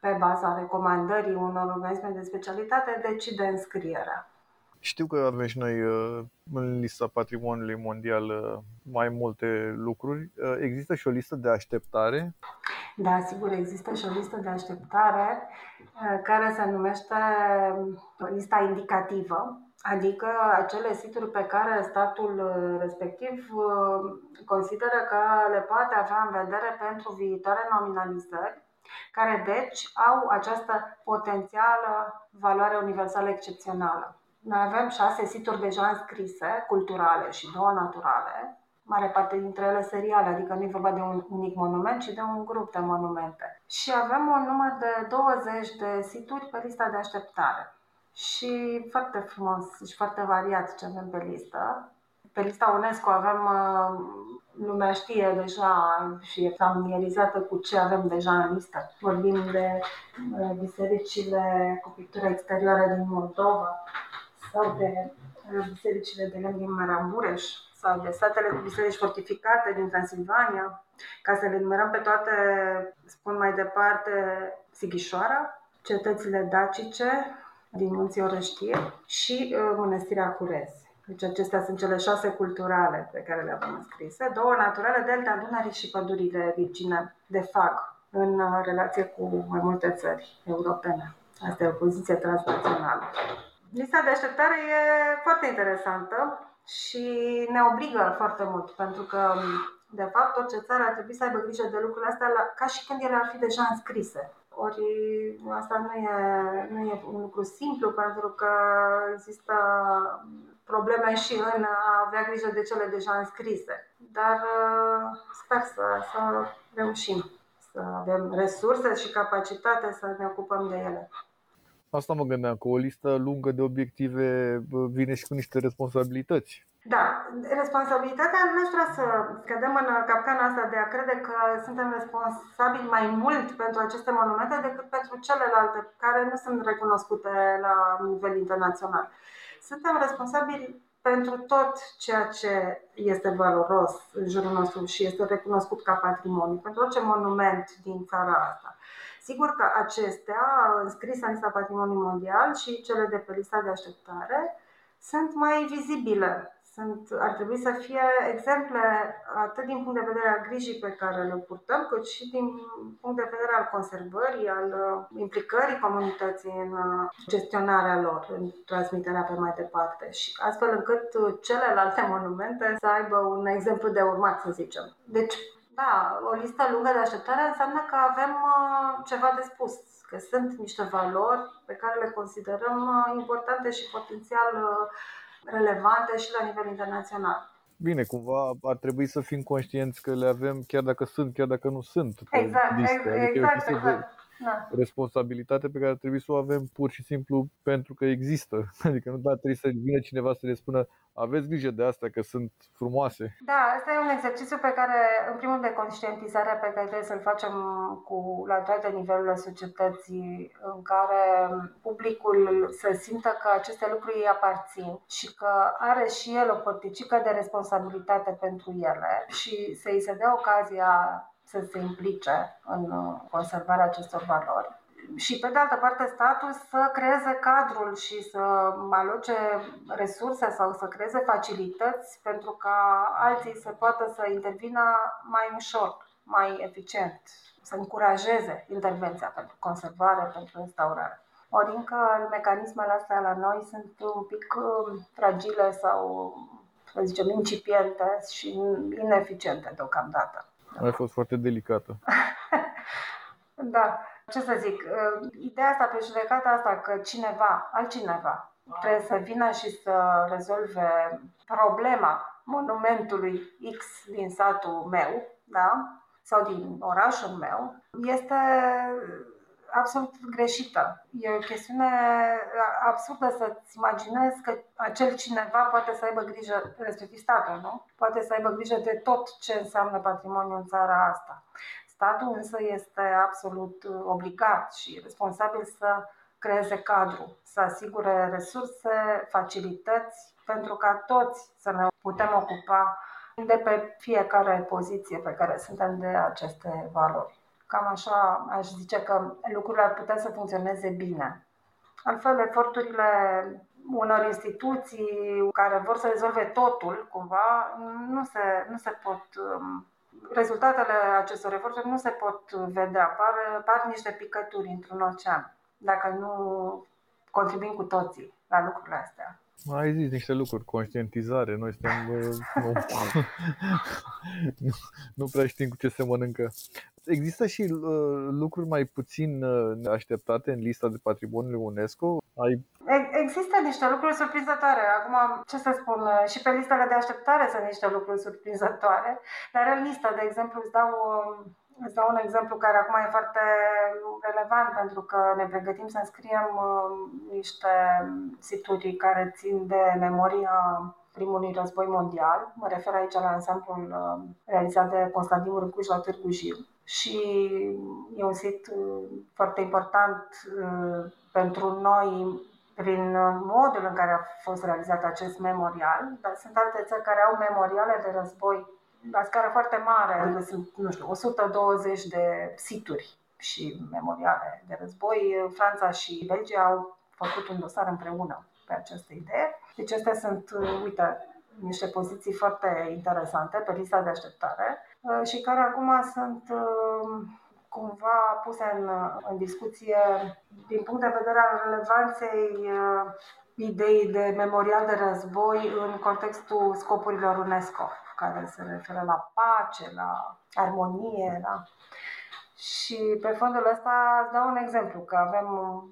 pe baza recomandării unor organisme de specialitate, decide înscrierea. Știu că avem și noi uh, în lista patrimoniului mondial uh, mai multe lucruri. Uh, există și o listă de așteptare? Da, sigur, există și o listă de așteptare care se numește lista indicativă, adică acele situri pe care statul respectiv consideră că le poate avea în vedere pentru viitoare nominalizări care deci au această potențială valoare universală excepțională. Noi avem șase situri deja înscrise, culturale și două naturale, mare parte dintre ele seriale, adică nu e vorba de un unic monument, ci de un grup de monumente. Și avem un număr de 20 de situri pe lista de așteptare. Și foarte frumos și foarte variat ce avem pe listă. Pe lista UNESCO avem, uh, lumea știe deja și e familiarizată cu ce avem deja în listă. Vorbim de uh, bisericile cu pictură exterioară din Moldova, sau de bisericile de lemn din Marambureș sau de satele cu biserici fortificate din Transilvania, ca să le numerăm pe toate, spun mai departe, Sighișoara, cetățile dacice din Munții Orăștie și uh, Mănăstirea Curez. Deci acestea sunt cele șase culturale pe care le avem înscrise, două naturale, Delta Dunării și pădurile virgine de fag, în uh, relație cu mai multe țări europene. Asta e o poziție transnațională. Lista de așteptare e foarte interesantă și ne obligă foarte mult, pentru că, de fapt, orice țară ar trebui să aibă grijă de lucrurile astea la, ca și când ele ar fi deja înscrise. Ori asta nu e, nu e un lucru simplu, pentru că există probleme și în a avea grijă de cele deja înscrise. Dar sper să, să reușim să avem resurse și capacitate să ne ocupăm de ele. Asta mă gândeam, că o listă lungă de obiective vine și cu niște responsabilități. Da, responsabilitatea nu aș vrea să cădem în capcana asta de a crede că suntem responsabili mai mult pentru aceste monumente decât pentru celelalte care nu sunt recunoscute la nivel internațional. Suntem responsabili pentru tot ceea ce este valoros în jurul nostru și este recunoscut ca patrimoniu, pentru orice monument din țara asta. Sigur că acestea, înscrise în lista Patrimoniului Mondial și cele de pe lista de așteptare, sunt mai vizibile. Sunt, ar trebui să fie exemple atât din punct de vedere al grijii pe care le purtăm, cât și din punct de vedere al conservării, al uh, implicării comunității în uh, gestionarea lor, în transmiterea pe mai departe și astfel încât uh, celelalte monumente să aibă un exemplu de urmat, să zicem. Deci, da, o listă lungă de așteptare înseamnă că avem uh, ceva de spus, că sunt niște valori pe care le considerăm uh, importante și potențial uh, relevante și la nivel internațional. Bine, cumva ar trebui să fim conștienți că le avem chiar dacă sunt, chiar dacă nu sunt. Exact, listă. exact, adică exact. exact. Da. responsabilitate pe care ar trebui să o avem pur și simplu pentru că există. Adică nu da, trebuie să vină cineva să le spună aveți grijă de asta că sunt frumoase. Da, asta e un exercițiu pe care, în primul de conștientizare pe care trebuie să-l facem cu, la toate nivelurile societății, în care publicul să simtă că aceste lucruri îi aparțin și că are și el o părticică de responsabilitate pentru ele și să îi se dea ocazia să se implice în conservarea acestor valori și pe de altă parte statul să creeze cadrul și să aloce resurse sau să creeze facilități pentru ca alții să poată să intervină mai ușor, mai eficient, să încurajeze intervenția pentru conservare, pentru restaurare. Ori încă mecanismele astea la noi sunt un pic um, fragile sau, să zicem, incipiente și ineficiente deocamdată. A fost foarte delicată. da ce să zic, uh, ideea asta pe judecata asta că cineva, altcineva, trebuie să vină și să rezolve problema monumentului X din satul meu, da? sau din orașul meu, este absolut greșită. E o chestiune absurdă să-ți imaginezi că acel cineva poate să aibă grijă, respectiv statul, nu? Poate să aibă grijă de tot ce înseamnă patrimoniu în țara asta. Statul însă este absolut uh, obligat și responsabil să creeze cadru, să asigure resurse, facilități pentru ca toți să ne putem ocupa de pe fiecare poziție pe care suntem de aceste valori. Cam așa aș zice că lucrurile ar putea să funcționeze bine. Altfel, eforturile unor instituții care vor să rezolve totul, cumva, nu se, nu se pot um, rezultatele acestor eforturi nu se pot vedea, par, par niște picături într-un ocean, dacă nu contribuim cu toții la lucrurile astea. Ai zis niște lucruri, conștientizare, noi suntem, nu, nu, nu prea știm cu ce se mănâncă. Există și uh, lucruri mai puțin uh, așteptate în lista de patrimoniu UNESCO? Ai Există niște lucruri surprinzătoare. Acum, ce să spun, și pe listele de așteptare sunt niște lucruri surprinzătoare, dar în listă, de exemplu, îți dau, îți dau un exemplu care acum e foarte relevant pentru că ne pregătim să înscriem uh, niște situri care țin de memoria primului război mondial. Mă refer aici la ansamblul uh, realizat de Constantin Urcuș la Târgu Jiu. Și e un sit uh, foarte important pentru noi prin modul în care a fost realizat acest memorial, dar sunt alte țări care au memoriale de război la scară foarte mare, adică sunt, nu știu, 120 de situri și memoriale de război. Franța și Belgia au făcut un dosar împreună pe această idee. Deci astea sunt, uite, niște poziții foarte interesante pe lista de așteptare uh, și care acum sunt uh, cumva puse în, în discuție din punct de vedere al relevanței uh, ideii de memorial de război în contextul scopurilor UNESCO, care se referă la pace, la armonie. La... Și pe fondul ăsta îți dau un exemplu, că avem uh,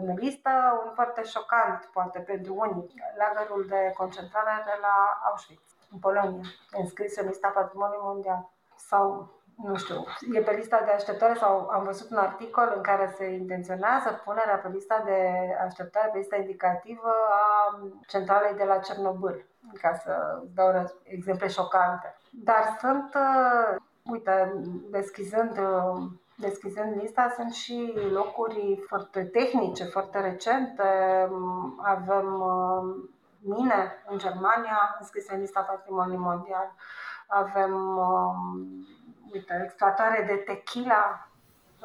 în listă un foarte șocant, poate pentru unii, lagărul de concentrare de la Auschwitz, în Polonia, înscris în lista Patrimoniului Mondial. Sau nu știu, e pe lista de așteptare sau am văzut un articol în care se intenționează punerea pe lista de așteptare, pe lista indicativă a centralei de la Cernobâl, ca să dau exemple șocante. Dar sunt, uh, uite, deschizând uh, deschizând lista, sunt și locuri foarte tehnice, foarte recente. Avem uh, mine în Germania, înscrise în lista Patrimoniului Mondial. Avem uite, exploatare de tequila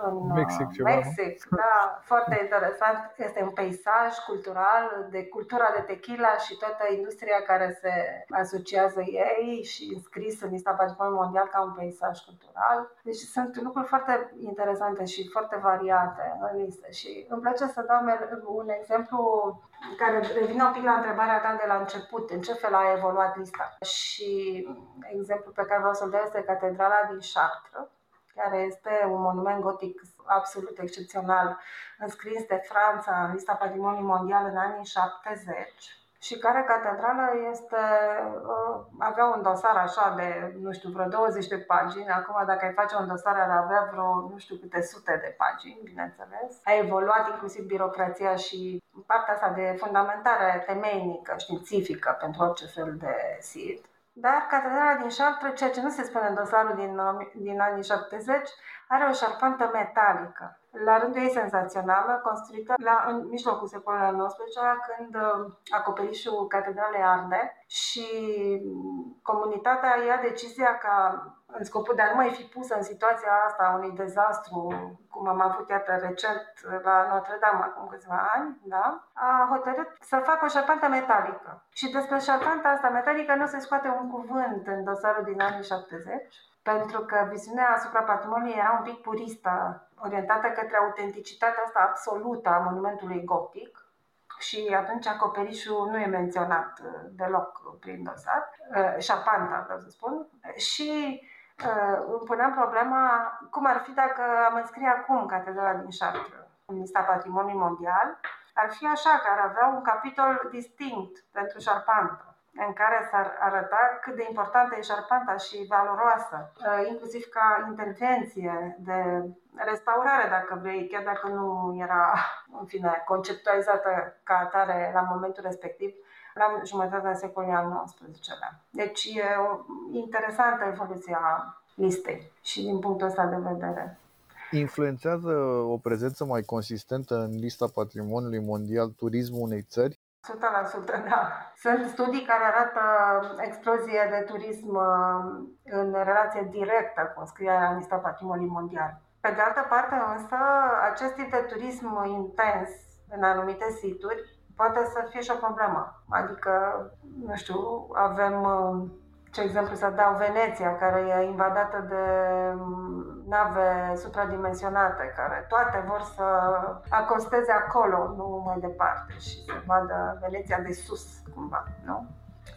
în Mexic, uh, ceva, Mexic da, foarte interesant. Este un peisaj cultural de cultura de tequila și toată industria care se asociază ei și înscris în lista patrimoniului mondial ca un peisaj cultural. Deci sunt lucruri foarte interesante și foarte variate în listă și îmi place să dau un exemplu care revine un pic la întrebarea ta de la început, în ce fel a evoluat lista. Și exemplul pe care vreau să-l dau este Catedrala din Chartres, care este un monument gotic absolut excepțional, înscris de Franța în lista Patrimoniului Mondial în anii 70 și care catedrală este, uh, avea un dosar așa de, nu știu, vreo 20 de pagini. Acum, dacă ai face un dosar, ar avea vreo, nu știu câte sute de pagini, bineînțeles. A evoluat inclusiv birocrația și partea asta de fundamentare temeinică, științifică pentru orice fel de sit. Dar catedrala din Chartres, ceea ce nu se spune în dosarul din, din anii 70, are o șarpantă metalică. La rândul ei senzațională, construită la, în mijlocul secolului al XIX-lea, când uh, acoperișul catedralei arde și comunitatea ia decizia ca, în scopul de a nu mai fi pusă în situația asta a unui dezastru, cum am avut iată recent la Notre Dame acum câțiva ani, da? a hotărât să facă o șarpantă metalică. Și despre șarpanta asta metalică nu se scoate un cuvânt în dosarul din anii 70, pentru că viziunea asupra patrimoniului era un pic puristă, orientată către autenticitatea asta absolută a monumentului gotic și atunci acoperișul nu e menționat uh, deloc prin dosar, uh, șapanta vreau să spun, și uh, îmi puneam problema cum ar fi dacă am înscrie acum Catedrala din Chartres în lista Patrimoniului Mondial, ar fi așa, că ar avea un capitol distinct pentru șarpantă în care s-ar arăta cât de importantă e șarpanta și valoroasă, uh, inclusiv ca intervenție de restaurare, dacă vrei, chiar dacă nu era, în fine, conceptualizată ca atare la momentul respectiv, la jumătatea secolului al XIX-lea. Deci e o interesantă evoluția listei și din punctul ăsta de vedere. Influențează o prezență mai consistentă în lista patrimoniului mondial turismul unei țări 100%, da. Sunt studii care arată explozie de turism uh, în relație directă cu înscrierea în lista patrimoniului mondial. Pe de altă parte, însă, acest tip de turism intens în anumite situri poate să fie și o problemă. Adică, nu știu, avem uh, ce exemplu să dau, Veneția, care e invadată de mm, nave supradimensionate, care toate vor să acosteze acolo, nu mai departe, și să vadă Veneția de sus, cumva, nu?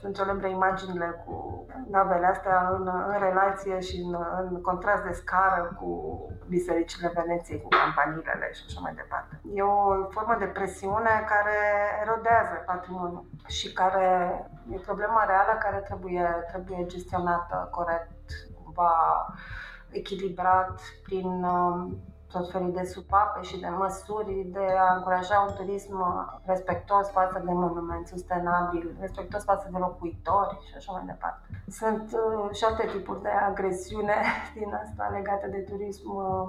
Sunt celebre imaginile cu navele astea în, în relație și în, în contrast de scară cu bisericile Veneției, cu campanilele și așa mai departe. E o formă de presiune care erodează patrimoniul și care e o problemă reală care trebuie, trebuie gestionată corect, cumva echilibrat prin tot felul de supape și de măsuri de a încuraja un turism respectos față de monument, sustenabil, respectos față de locuitori și așa mai departe. Sunt uh, și alte tipuri de agresiune din asta legate de turism, uh,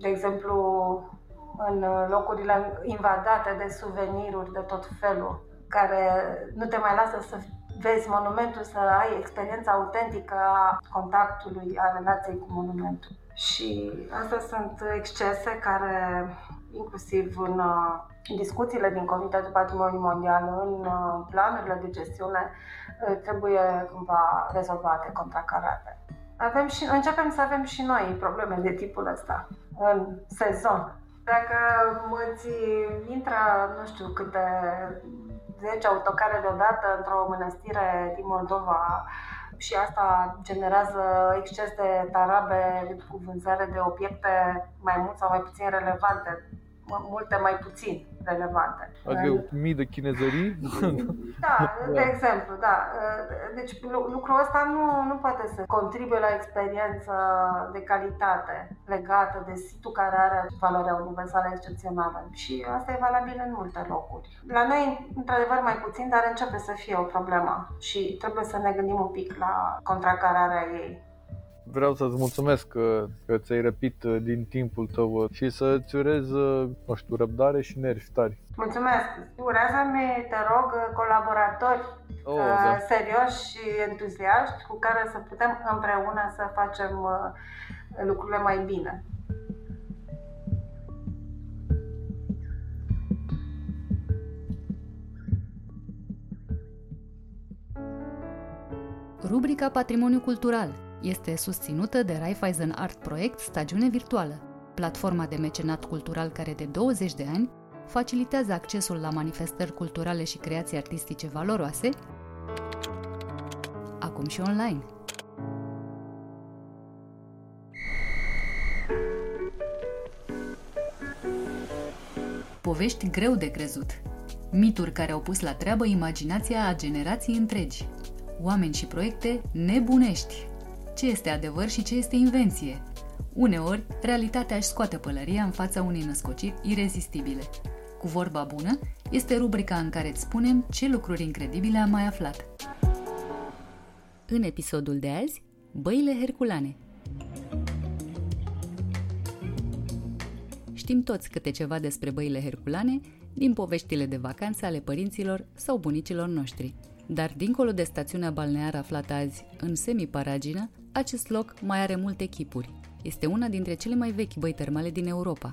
de exemplu, în locurile invadate de suveniruri de tot felul, care nu te mai lasă să vezi monumentul, să ai experiența autentică a contactului, a relației cu monumentul. Și astea sunt excese care, inclusiv în uh, discuțiile din Comitetul Patrimoniului Mondial, în uh, planurile de gestiune, uh, trebuie cumva rezolvate, contracarate. Avem și, începem să avem și noi probleme de tipul ăsta în sezon. Dacă îți intră, nu știu, câte 10 autocare deodată într-o mănăstire din Moldova, și asta generează exces de tarabe cu vânzare de obiecte mai mult sau mai puțin relevante. Multe mai puțin relevante. Adică mii de chinezării? Da, de exemplu, da. Deci lucrul ăsta nu, nu poate să contribuie la experiență de calitate legată de situl care are valoarea universală excepțională. Și asta e valabil în multe locuri. La noi, într-adevăr, mai puțin, dar începe să fie o problemă și trebuie să ne gândim un pic la contracararea ei vreau să-ți mulțumesc că, că ți-ai răpit uh, din timpul tău uh, și să-ți urez, uh, nu știu, răbdare și nervi tari. Mulțumesc! Urează-mi, te rog, colaboratori oh, da. serioși și entuziaști cu care să putem împreună să facem lucrurile mai bine. Rubrica Patrimoniu Cultural este susținută de Raiffeisen Art Project Stagiune Virtuală, platforma de mecenat cultural care de 20 de ani facilitează accesul la manifestări culturale și creații artistice valoroase, acum și online. Povești greu de crezut Mituri care au pus la treabă imaginația a generații întregi. Oameni și proiecte nebunești. Ce este adevăr și ce este invenție? Uneori, realitatea își scoate pălăria în fața unei născociri irezistibile. Cu vorba bună este rubrica în care îți spunem ce lucruri incredibile am mai aflat. În episodul de azi, băile herculane. Știm toți câte ceva despre băile herculane din poveștile de vacanță ale părinților sau bunicilor noștri. Dar dincolo de stațiunea balneară aflată azi în semiparagină, acest loc mai are multe chipuri. Este una dintre cele mai vechi băi termale din Europa.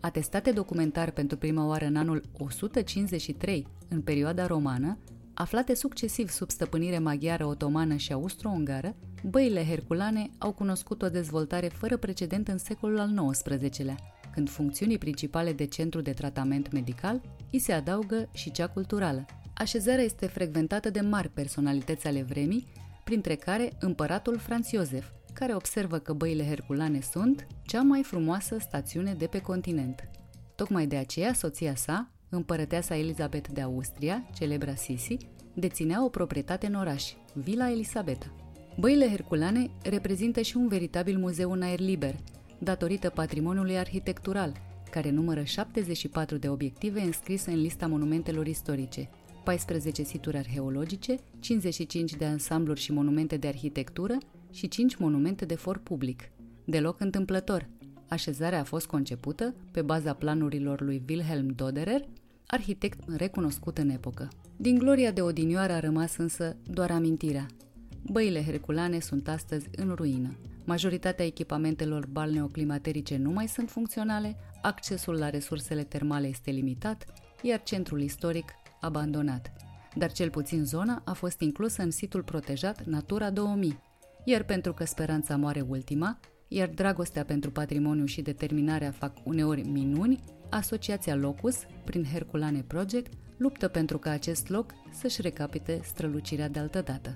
Atestate documentar pentru prima oară în anul 153, în perioada romană, aflate succesiv sub stăpânire maghiară, otomană și austro-ungară, băile herculane au cunoscut o dezvoltare fără precedent în secolul al XIX-lea, când funcțiunii principale de centru de tratament medical îi se adaugă și cea culturală. Așezarea este frecventată de mari personalități ale vremii, printre care împăratul Franz Iosef, care observă că băile herculane sunt cea mai frumoasă stațiune de pe continent. Tocmai de aceea, soția sa, împărăteasa Elizabeth de Austria, celebra Sisi, deținea o proprietate în oraș, Villa Elisabeta. Băile herculane reprezintă și un veritabil muzeu în aer liber, datorită patrimoniului arhitectural, care numără 74 de obiective înscrise în lista monumentelor istorice, 14 situri arheologice, 55 de ansambluri și monumente de arhitectură și 5 monumente de for public. Deloc întâmplător, așezarea a fost concepută pe baza planurilor lui Wilhelm Doderer, arhitect recunoscut în epocă. Din gloria de odinioară a rămas însă doar amintirea. Băile herculane sunt astăzi în ruină. Majoritatea echipamentelor balneoclimaterice nu mai sunt funcționale, accesul la resursele termale este limitat, iar centrul istoric abandonat. Dar cel puțin zona a fost inclusă în situl protejat Natura 2000, iar pentru că speranța moare ultima, iar dragostea pentru patrimoniu și determinarea fac uneori minuni, Asociația Locus, prin Herculane Project, luptă pentru ca acest loc să-și recapite strălucirea de altă dată.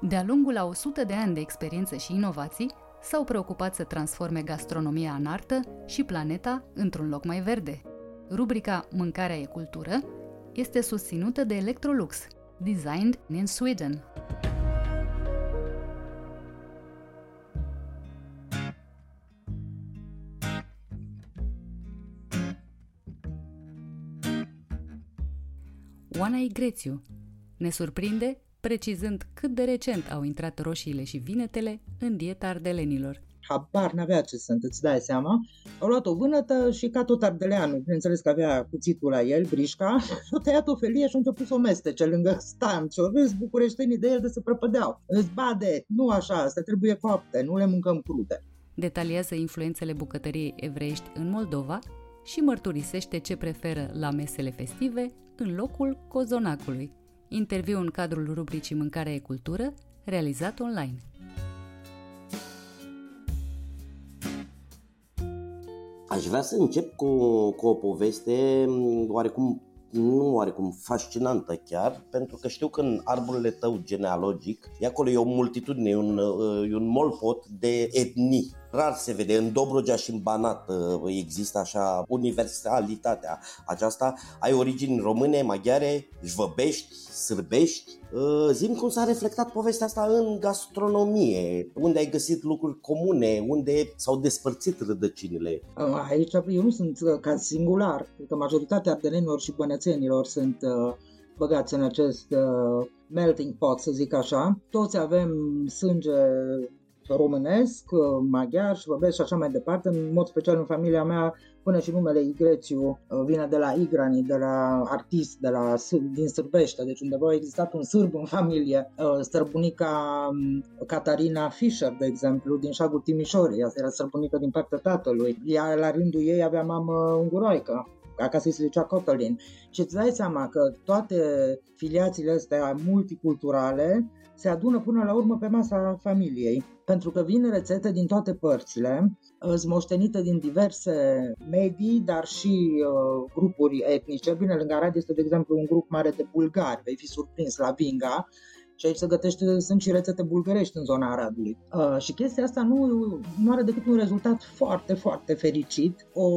De-a lungul a 100 de ani de experiență și inovații, s-au preocupat să transforme gastronomia în artă și planeta într-un loc mai verde. Rubrica Mâncarea e cultură este susținută de Electrolux, designed in Sweden. Oana Igrețiu ne surprinde precizând cât de recent au intrat roșiile și vinetele în dieta ardelenilor. Habar n-avea ce sunt, îți dai seama. Au luat o vânătă și ca tot ardeleanul, bineînțeles că avea cuțitul la el, brișca, și au tăiat o felie și au început să o mestece lângă stan. Și au râs bucureștenii de el de să prăpădeau. Îți bade, nu așa, asta trebuie coapte, nu le mâncăm crude. Detaliază influențele bucătăriei evreiești în Moldova și mărturisește ce preferă la mesele festive în locul cozonacului. Interviu în cadrul rubricii Mâncarea e cultură, realizat online. Aș vrea să încep cu, cu o poveste oarecum nu oarecum fascinantă chiar, pentru că știu că în arborele tău genealogic, e acolo e o multitudine, e un, e un molpot de etnii rar se vede. În Dobrogea și în Banat uh, există așa universalitatea aceasta. Ai origini române, maghiare, jvăbești, sârbești. Uh, zim cum s-a reflectat povestea asta în gastronomie, unde ai găsit lucruri comune, unde s-au despărțit rădăcinile. Uh, aici eu nu sunt ca singular, cred că majoritatea ardelenilor și bănățenilor sunt băgați în acest melting pot, să zic așa. Toți avem sânge românesc, uh, maghiar și vorbesc și așa mai departe. În mod special în familia mea, până și numele Igrețiu uh, vine de la Igrani, de la artist, de la, din Sârbește, deci undeva a existat un sârb în familie. Uh, străbunica um, Catarina Fischer, de exemplu, din Șagul Timișorii, asta era străbunica din partea tatălui. Ea, la rândul ei, avea mamă unguroică acasă se zicea Cotălin. Și îți dai seama că toate filiațiile astea multiculturale se adună până la urmă pe masa familiei, pentru că vin rețete din toate părțile, moștenite din diverse medii, dar și uh, grupuri etnice. Bine, lângă Arad este, de exemplu, un grup mare de bulgari, vei fi surprins la Vinga, Și aici se gătește, sunt și rețete bulgărești în zona Aradului. Uh, și chestia asta nu, nu are decât un rezultat foarte, foarte fericit, o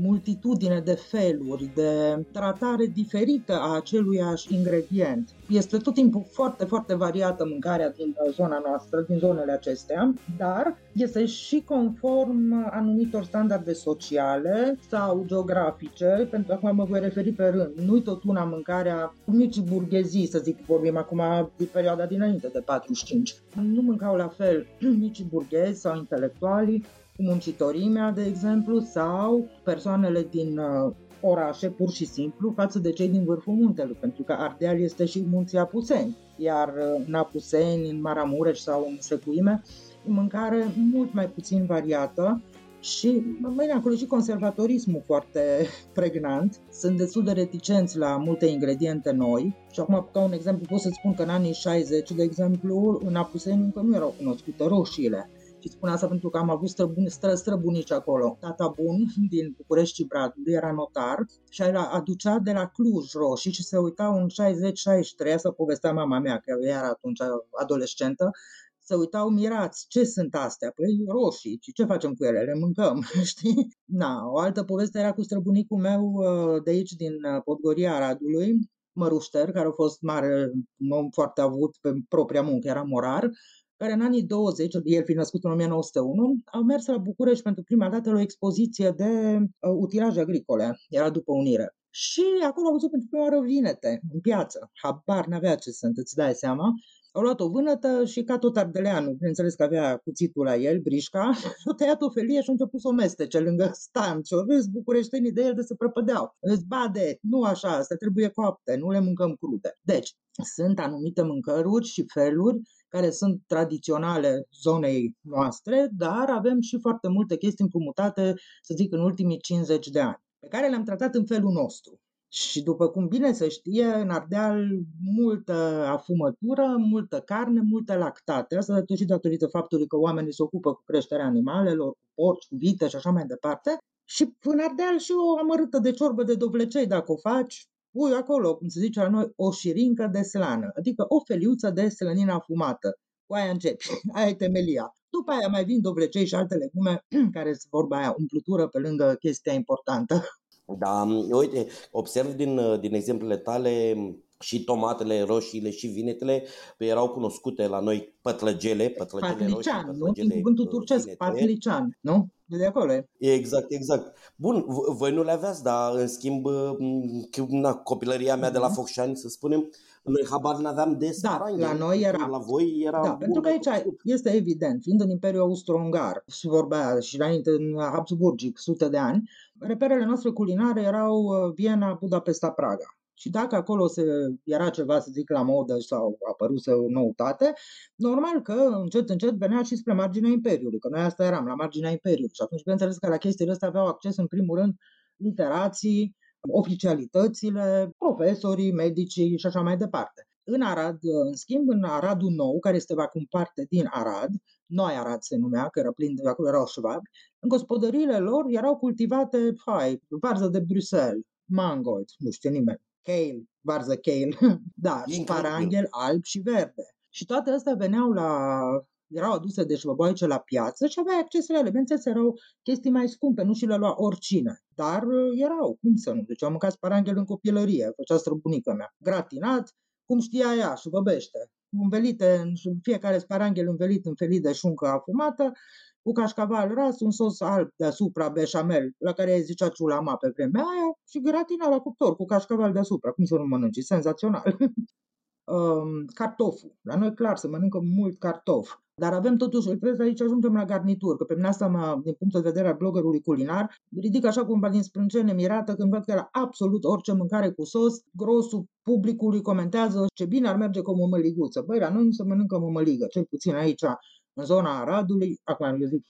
multitudine de feluri, de tratare diferită a aceluiași ingredient. Este tot timpul foarte, foarte variată mâncarea din zona noastră, din zonele acestea, dar este și conform anumitor standarde sociale sau geografice, pentru că acum mă voi referi pe rând. Nu-i tot una mâncarea micii burghezii, să zic, vorbim acum de perioada dinainte de 45. Nu mâncau la fel micii burghezi sau intelectualii, cu muncitorimea, de exemplu, sau persoanele din uh, orașe, pur și simplu, față de cei din vârful muntelui, pentru că Ardeal este și munții Apuseni, iar uh, în Apuseni, în Maramureș sau în Secuime, mâncare mult mai puțin variată și mai acolo și conservatorismul foarte pregnant. Sunt destul de reticenți la multe ingrediente noi. Și acum, ca un exemplu, pot să spun că în anii 60, de exemplu, în Apuseni încă nu erau cunoscute roșiile. Și spun asta pentru că am avut străbuni, stră, străbunici acolo. Tata bun din București Bradului era notar și aducea de la Cluj roșii și se uitau în 60-63, să povestea mama mea, că era atunci adolescentă, se uitau mirați, ce sunt astea? Păi roșii, și ce facem cu ele? Le mâncăm, știi? Na, o altă poveste era cu străbunicul meu uh, de aici, din uh, Podgoria Aradului, Mărușter, care a fost mare, un om foarte avut pe propria muncă, era morar, care în anii 20, el fi născut în 1901, au mers la București pentru prima dată la o expoziție de uh, utilaje agricole, era după unire. Și acolo au văzut pentru prima oară vinete în piață. Habar n-avea ce sunt, îți dai seama. Au luat o vânătă și ca tot ardeleanul, bineînțeles că avea cuțitul la el, brișca, și au tăiat o felie și au început să o mestece lângă stan. Și au râs bucureștenii de el de să prăpădeau. Îți bade, nu așa, asta trebuie coapte, nu le mâncăm crude. Deci, sunt anumite mâncăruri și feluri care sunt tradiționale zonei noastre, dar avem și foarte multe chestii împrumutate, să zic, în ultimii 50 de ani, pe care le-am tratat în felul nostru. Și după cum bine se știe, în Ardeal multă afumătură, multă carne, multe lactate. Asta și datorită faptului că oamenii se ocupă cu creșterea animalelor, cu porci, cu vite și așa mai departe. Și în Ardeal și o amărâtă de ciorbă de dovlecei, dacă o faci, pui acolo, cum se zice la noi, o șirincă de slană, adică o feliuță de slănină afumată. Cu aia începi, aia e temelia. După aia mai vin dovlecei și alte legume care sunt vorba aia, umplutură pe lângă chestia importantă. Da, uite, observ din, din exemplele tale și tomatele, roșiile și vinetele erau cunoscute la noi pătlăgele, pătlăgele patlician, roșii, nu? Din cuvântul uh, turcesc, vinete. patlician, nu? De acolo Exact, exact. Bun, voi nu le aveați, dar în schimb, na, copilăria mea de la Focșani, să spunem, noi habar n-aveam de Da, la noi era. La voi era Da, pentru că aici cunoscut. este evident, fiind în Imperiul Austro-Ungar, și vorbea și înainte în Habsburgic, sute de ani, reperele noastre culinare erau uh, Viena, Budapesta, Praga. Și dacă acolo se, era ceva, să zic, la modă sau a apărut o noutate, normal că încet, încet venea și spre marginea Imperiului, că noi asta eram, la marginea Imperiului. Și atunci, bineînțeles că la chestiile astea aveau acces, în primul rând, literații, oficialitățile, profesorii, medicii și așa mai departe. În Arad, în schimb, în Aradul Nou, care este acum parte din Arad, Noi Arad se numea, că era plin de acolo erau șvabi, în gospodăriile lor erau cultivate, hai, varză de Bruxelles, mangold, nu știe nimeni, kale, varză kale, da, sparanghel alb și verde. Și toate astea veneau la erau aduse de șvăboaice la piață și aveai acces la ele. Bineînțeles, erau chestii mai scumpe, nu și le lua oricine. Dar uh, erau, cum să nu? Deci am mâncat sparanghel în copilărie, făcea străbunica mea. Gratinat, cum știa ea, șubăbește. Învelite, în fiecare sparanghel învelit în felit de șuncă afumată, cu cașcaval ras, un sos alb deasupra, beșamel, la care ai zicea ciulama pe vremea aia, și gratina la cuptor cu cașcaval deasupra. Cum să nu mănânci? Senzațional! um, cartoful. La noi, clar, se mănâncă mult cartof. Dar avem totuși, îl vezi aici, ajungem la garnitur, că pe mine asta, mă, din punct de vedere al bloggerului culinar, ridic așa cumva din sprâncene mirată când văd că la absolut orice mâncare cu sos, grosul publicului comentează ce bine ar merge cu o mămăliguță. Băi, la noi nu se mănâncă mămăligă, cel puțin aici, în zona Aradului, acum eu zic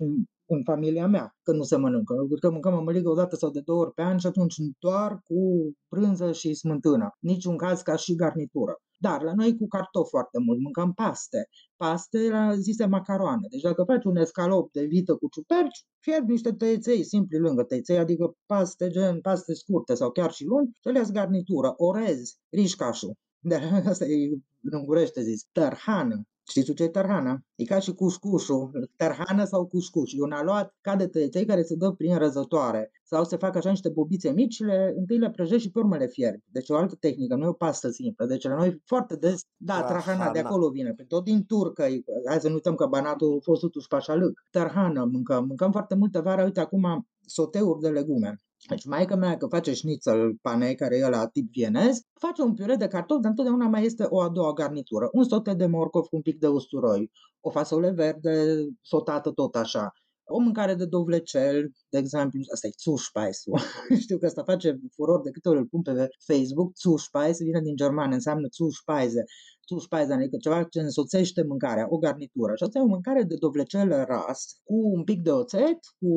în, în familia mea, că nu se mănâncă. Că mâncăm mămăligă o dată sau de două ori pe an și atunci doar cu brânză și smântână. Niciun caz ca și garnitură. Dar la noi cu cartofi foarte mult, mâncăm paste. Paste la zise macaroane. Deci dacă faci un escalop de vită cu ciuperci, fierbi niște tăieței simpli lângă tăieței, adică paste gen paste scurte sau chiar și lungi, și le garnitură, orez, rișcașul. De asta e în ungurește zis, tărhană. Știți ce e tărhana? E ca și cușcușul, tărhană sau cușcuș. E un aluat ca de tăieței care se dă prin răzătoare. Sau se fac așa niște bobițe mici, le, întâi le prăjești și pe urmă le fierbi. Deci o altă tehnică, nu e o pastă simplă. Deci la noi foarte des, da, trahana, de acolo vine. Pe tot din turcă, hai să nu uităm că banatul a fost totuși pașalâc. Tărhană mâncăm, mâncăm foarte multă vară, uite acum soteuri de legume. Deci maica mea că face șnițel panei, care e la tip vienez, face un piure de cartofi, dar întotdeauna mai este o a doua garnitură. Un sote de morcov cu un pic de usturoi, o fasole verde sotată tot așa, o mâncare de dovlecel, de exemplu, asta e Zuspeisul. Știu că asta face furor de câte ori îl pun pe Facebook. Zuspeise vine din germană, înseamnă Zuspeise. Zuspeise, adică ceva ce însoțește mâncarea, o garnitură. Și asta e o mâncare de dovlecel ras, cu un pic de oțet, cu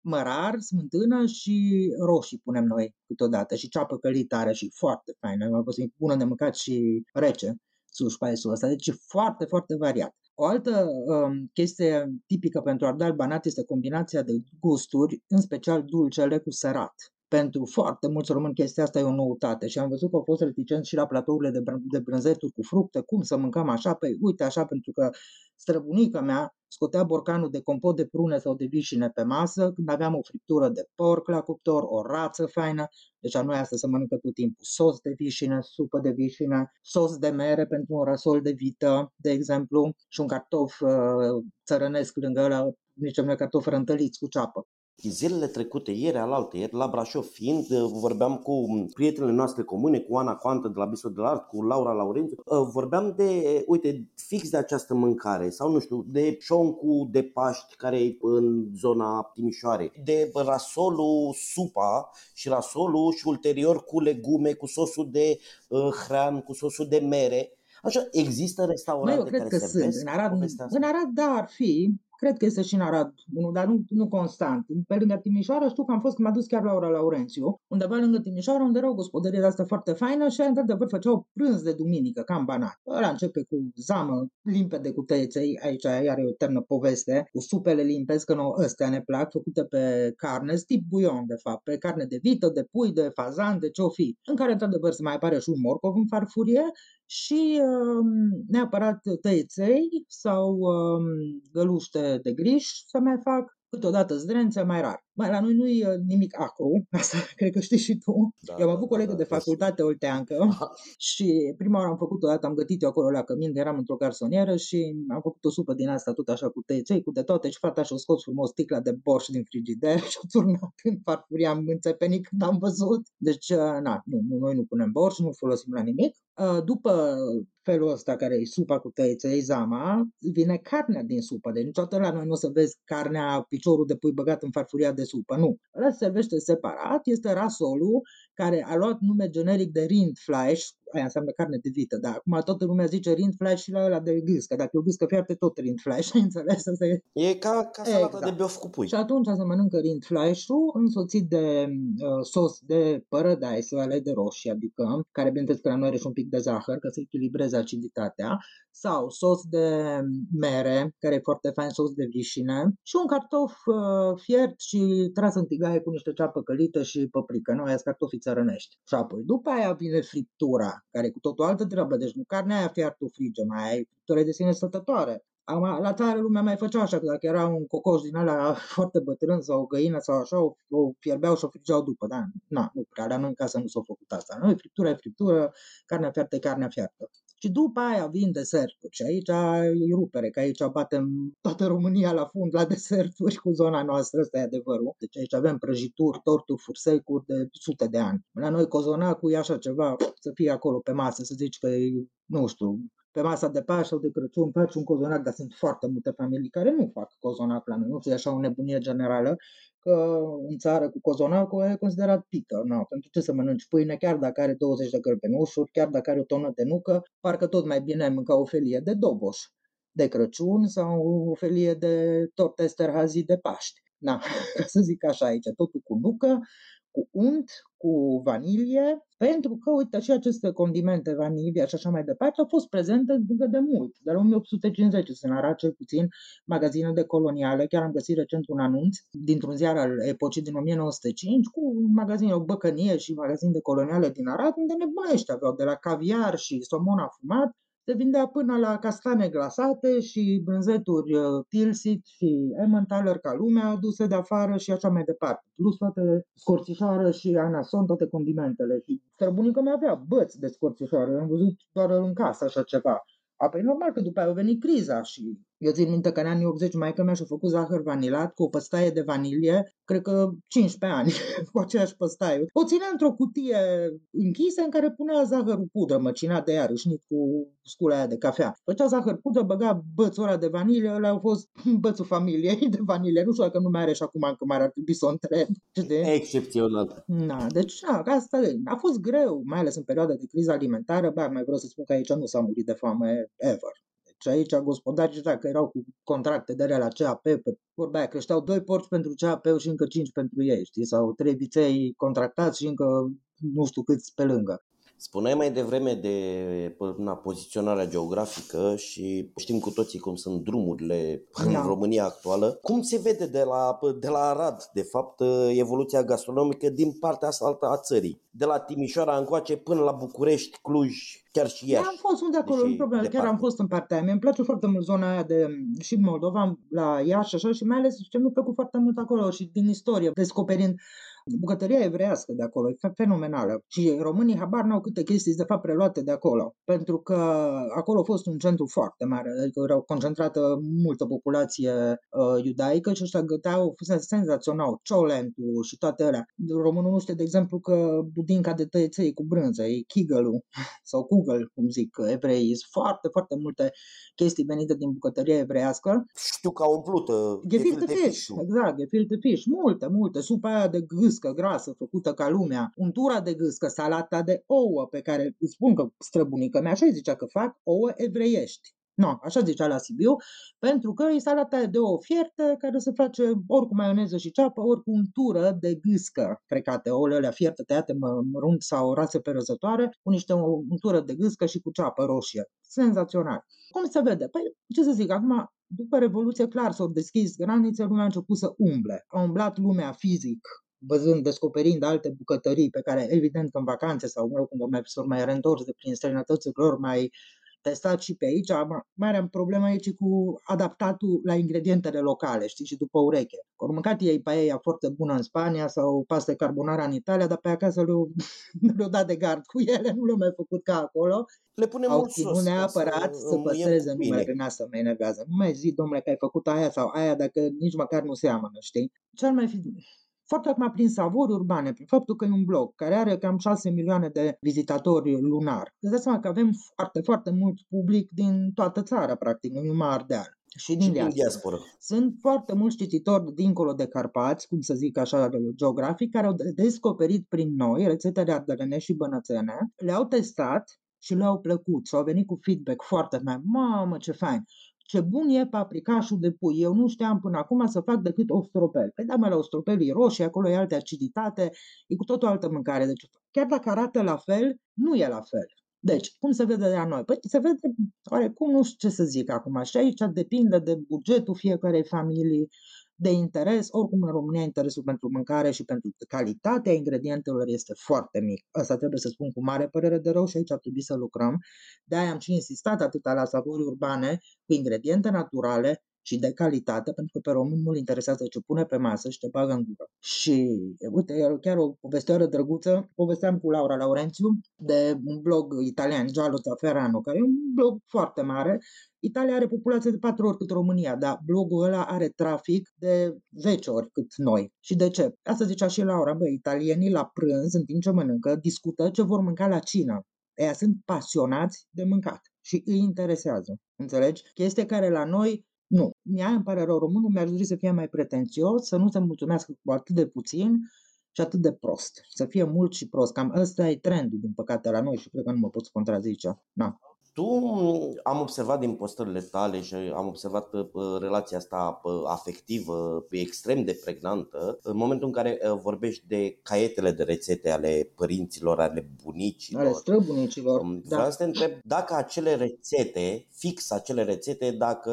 mărar, smântână și roșii punem noi câteodată și ceapă călită și foarte faină. Mai fost bună de mâncat și rece. Zuspeisul ăsta, deci e foarte, foarte variat. O altă um, chestie tipică pentru ardal banat este combinația de gusturi, în special dulcele cu sărat. Pentru foarte mulți români chestia asta e o noutate și am văzut că au fost reticenți și la platourile de, de brânzeturi cu fructe, cum să mâncăm așa, pe uite așa, pentru că străbunica mea scotea borcanul de compot de prune sau de vișine pe masă, când aveam o friptură de porc la cuptor, o rață faină, deci a noi asta se mănâncă tot timpul, sos de vișine, supă de vișine, sos de mere pentru un răsol de vită, de exemplu, și un cartof uh, țărănesc lângă ăla, nici cartofi răntăliți cu ceapă. Zilele trecute, ieri, alaltă, ieri, la Brașov fiind, uh, vorbeam cu prietenele noastre comune, cu Ana Coantă de la Biso de la Art, cu Laura Laurențiu, uh, vorbeam de, uite, fix de această mâncare, sau nu știu, de șoncu de Paști, care e în zona Timișoare, de rasolul supa și rasolul și ulterior cu legume, cu sosul de uh, hrean, cu sosul de mere. Așa, există restaurante Mă, eu cred care că sunt. În Arad, în Arad, da, ar fi. Cred că este și în Arad, dar nu, nu constant. Pe lângă Timișoara știu că am fost, că m-a dus chiar Laura Laurențiu, undeva lângă Timișoara, unde era o gospodărie de asta foarte faină și într-adevăr făceau prânz de duminică, cam banat. Ăla începe cu zamă limpede cu tăieței, aici are o eternă poveste, cu supele limpezi, că nu ăstea ne plac, făcute pe carne, tip buion de fapt, pe carne de vită, de pui, de fazan, de ce o fi, în care într-adevăr se mai apare și un morcov în farfurie și um, neapărat tăieței sau um, găluște de griș să mai fac, câteodată zdrențe mai rar. Mai la noi nu e uh, nimic acru, asta cred că știi și tu. Da, eu am avut da, colegă da, de facultate olteancă și prima oară am făcut o dată, am gătit eu acolo la cămin, eram într-o garsonieră și am făcut o supă din asta tot așa cu tăieței, cu de toate și fata și-a scos frumos sticla de borș din frigider și-a turnat în farfuria, am înțepenit când am văzut. Deci, uh, na, nu, noi nu punem borș, nu folosim la nimic. Uh, după felul ăsta care e supa cu tăieței, zama, vine carnea din supă. Deci niciodată la noi nu o să vezi carnea, piciorul de pui băgat în farfuria de supă. Nu. Ăla se servește separat, este rasolul care a luat nume generic de rindfleisch, aia înseamnă carne de vită, dar acum toată lumea zice rindfleisch și la ăla de gâscă. Dacă e o gâscă fiarte, tot rindfleisch, ai înțeles? Asta e, e ca, ca salata exact. de biof cu pui. Și atunci se mănâncă rindfleischul însoțit de uh, sos de părădai sau de roșii, adică, care bineînțeles că la noi are și un pic de zahăr, ca să echilibreze aciditatea, sau sos de mere, care e foarte fain, sos de vișine, și un cartof uh, fiert și tras în tigaie cu niște ceapă călită și paprika. Noi aia cartofii țărănești. Și apoi, după aia vine friptura, care e cu totul altă treabă, deci nu carnea aia fiert o frige, mai ai friptură de sine stătătoare. Acum, la țară lumea mai făcea așa, că dacă era un cocoș din ăla foarte bătrân sau o găină sau așa, o, o fierbeau și o frigeau după, da? Na, nu prea, dar noi în casă nu s-a făcut asta. Noi friptura e friptură, carnea fiartă e carnea fiartă. Și după aia vin deserturi și aici e rupere, că aici batem toată România la fund la deserturi cu zona noastră, ăsta e adevărul. Deci aici avem prăjituri, torturi, fursecuri de sute de ani. La noi cozonacul e așa ceva, să fie acolo pe masă, să zici că e, nu știu, pe masa de Paște sau de Crăciun faci un cozonac, dar sunt foarte multe familii care nu fac cozonac la noi, nu știu, e așa o nebunie generală, că în țară cu cozonacul e considerat pică. No, pentru ce să mănânci pâine, chiar dacă are 20 de gălbenușuri, chiar dacă are o tonă de nucă, parcă tot mai bine ai mânca o felie de doboș de Crăciun sau o felie de torte sterhazi de Paști. Na, ca să zic așa aici, totul cu nucă, cu unt, cu vanilie, pentru că, uite, și aceste condimente, vanilia și așa mai departe, au fost prezente încă de mult, de la 1850, se nară cel puțin magazine de coloniale, chiar am găsit recent un anunț dintr-un ziar al epocii din 1905 cu un magazin, o băcănie și magazin de coloniale din Arad, unde nebunești aveau de la caviar și somon afumat se vindea până la castane glasate și brânzeturi uh, Tilsit și Emmentaler ca lumea aduse de afară și așa mai departe. Plus toate scorțișoară și anason, toate condimentele. Și străbunica mea avea băți de scorțișoară, am văzut doar în casă așa ceva. Apoi normal că după aia a venit criza și eu țin minte că în anii 80 mai mea și-a făcut zahăr vanilat cu o păstaie de vanilie, cred că 15 ani, cu aceeași păstaie. O ținea într-o cutie închisă în care punea zahărul pudră, măcinat de ea, râșnit cu scula aia de cafea. Făcea zahăr pudră, băga bățul ăla de vanilie, ăla au fost bățul familiei de vanilie. Nu știu dacă nu mai are și acum, că mai ar trebui să o întreb. Știi? Excepțional. Na, deci, na, asta a fost greu, mai ales în perioada de criză alimentară. Ba, mai vreau să spun că aici nu s-a murit de foame ever. Și aici gospodarii dacă erau cu contracte de la CAP, pe vorba aia, creșteau doi porci pentru CAP și încă cinci pentru ei, știi? Sau trei viței contractați și încă nu știu câți pe lângă. Spuneai mai devreme de na, poziționarea geografică și știm cu toții cum sunt drumurile în da. România actuală. Cum se vede de la, de la Arad, de fapt, evoluția gastronomică din partea asta altă a țării? De la Timișoara încoace până la București, Cluj, chiar și Iași. am fost unde acolo, nu problemă, chiar am fost în partea aia. Mi-a place foarte mult zona aia de și Moldova, la Iași așa și mai ales ce mi-a plăcut foarte mult acolo și din istorie, descoperind Bucătăria evreiască de acolo e fenomenală și românii habar n-au câte chestii de fapt preluate de acolo, pentru că acolo a fost un centru foarte mare, adică erau concentrată multă populație uh, iudaică și ăștia găteau senzațional, ciolentul și toate alea. Românul nu știe, de exemplu, că budinca de tăieței cu brânză, e kigălu sau kugel, cum zic evrei, sunt foarte, foarte multe chestii venite din bucătăria evreiască. Știu că au umplut uh, gefilte fish, exact, gefilte fish, multe, multe, supa aia de gâs gâscă grasă făcută ca lumea, untura de gâscă, salata de ouă pe care îți spun că străbunica mea așa zicea că fac ouă evreiești. Nu, așa zicea la Sibiu, pentru că e salata de ouă fierte care se face ori cu maioneză și ceapă, ori cu untură de gâscă frecate, ouăle alea fierte tăiate mărunt sau rase perăzătoare, cu niște untură de gâscă și cu ceapă roșie. Senzațional. Cum se vede? Păi, ce să zic, acum după Revoluție, clar, s-au deschis granițe, lumea a început să umble. A umblat lumea fizic văzând, descoperind alte bucătării pe care, evident, în vacanțe sau, mă rog, când mai, s mai reîntors de prin străinătățile lor, mai testat și pe aici. Marea problemă aici cu adaptatul la ingredientele locale, știi, și după ureche. Au mâncat ei paella foarte bună în Spania sau pasta carbonara în Italia, dar pe acasă le-au, le dat de gard cu ele, nu le-au mai făcut ca acolo. Le punem Au mult sos. neapărat să, să păstreze numele prin asta mă enervează. Nu mai zi, domnule, că ai făcut aia sau aia dacă nici măcar nu seamănă, știi? Ce ar mai fi foarte acum prin savori urbane, prin faptul că e un blog care are cam 6 milioane de vizitatori lunar. Îți dai seama că avem foarte, foarte mult public din toată țara, practic, nu numai Ardeal. Și din, și din diaspora. Sunt foarte mulți cititori dincolo de Carpați, cum să zic așa, geografic, care au descoperit prin noi rețetele ardelene și bănățene, le-au testat și le-au plăcut și au venit cu feedback foarte mai, mamă ce fain ce bun e paprikașul de pui. Eu nu știam până acum să fac decât ostropel. Păi da, mă, la ostropel e roșie, acolo e alte aciditate, e cu tot o altă mâncare. Deci, chiar dacă arată la fel, nu e la fel. Deci, cum se vede de la noi? Păi se vede, oarecum, nu știu ce să zic acum, și aici depinde de bugetul fiecarei familii, de interes. Oricum, în România, interesul pentru mâncare și pentru calitatea ingredientelor este foarte mic. Asta trebuie să spun cu mare părere de rău și aici ar trebui să lucrăm. De-aia am și insistat atâta la savori urbane cu ingrediente naturale, și de calitate, pentru că pe român nu-l interesează ce pune pe masă și te bagă în gură. Și uite, chiar o povestioară drăguță, povesteam cu Laura Laurențiu de un blog italian, Giallo Zafferano, care e un blog foarte mare, Italia are populație de patru ori cât România, dar blogul ăla are trafic de 10 ori cât noi. Și de ce? Asta zicea și Laura, băi, italienii la prânz, în timp ce mănâncă, discută ce vor mânca la cină. Ea sunt pasionați de mâncat și îi interesează. Înțelegi? Chestia care la noi nu. Mie îmi pare rău, românul mi-ar dori să fie mai pretențios, să nu se mulțumească cu atât de puțin și atât de prost. Să fie mult și prost. Cam ăsta e trendul, din păcate, la noi și cred că nu mă pot contrazice. Na. Tu am observat din postările tale și am observat relația asta afectivă extrem de pregnantă în momentul în care vorbești de caietele de rețete ale părinților, ale bunicilor. Ale străbunicilor. Vreau da. să te întreb dacă acele rețete, fix acele rețete, dacă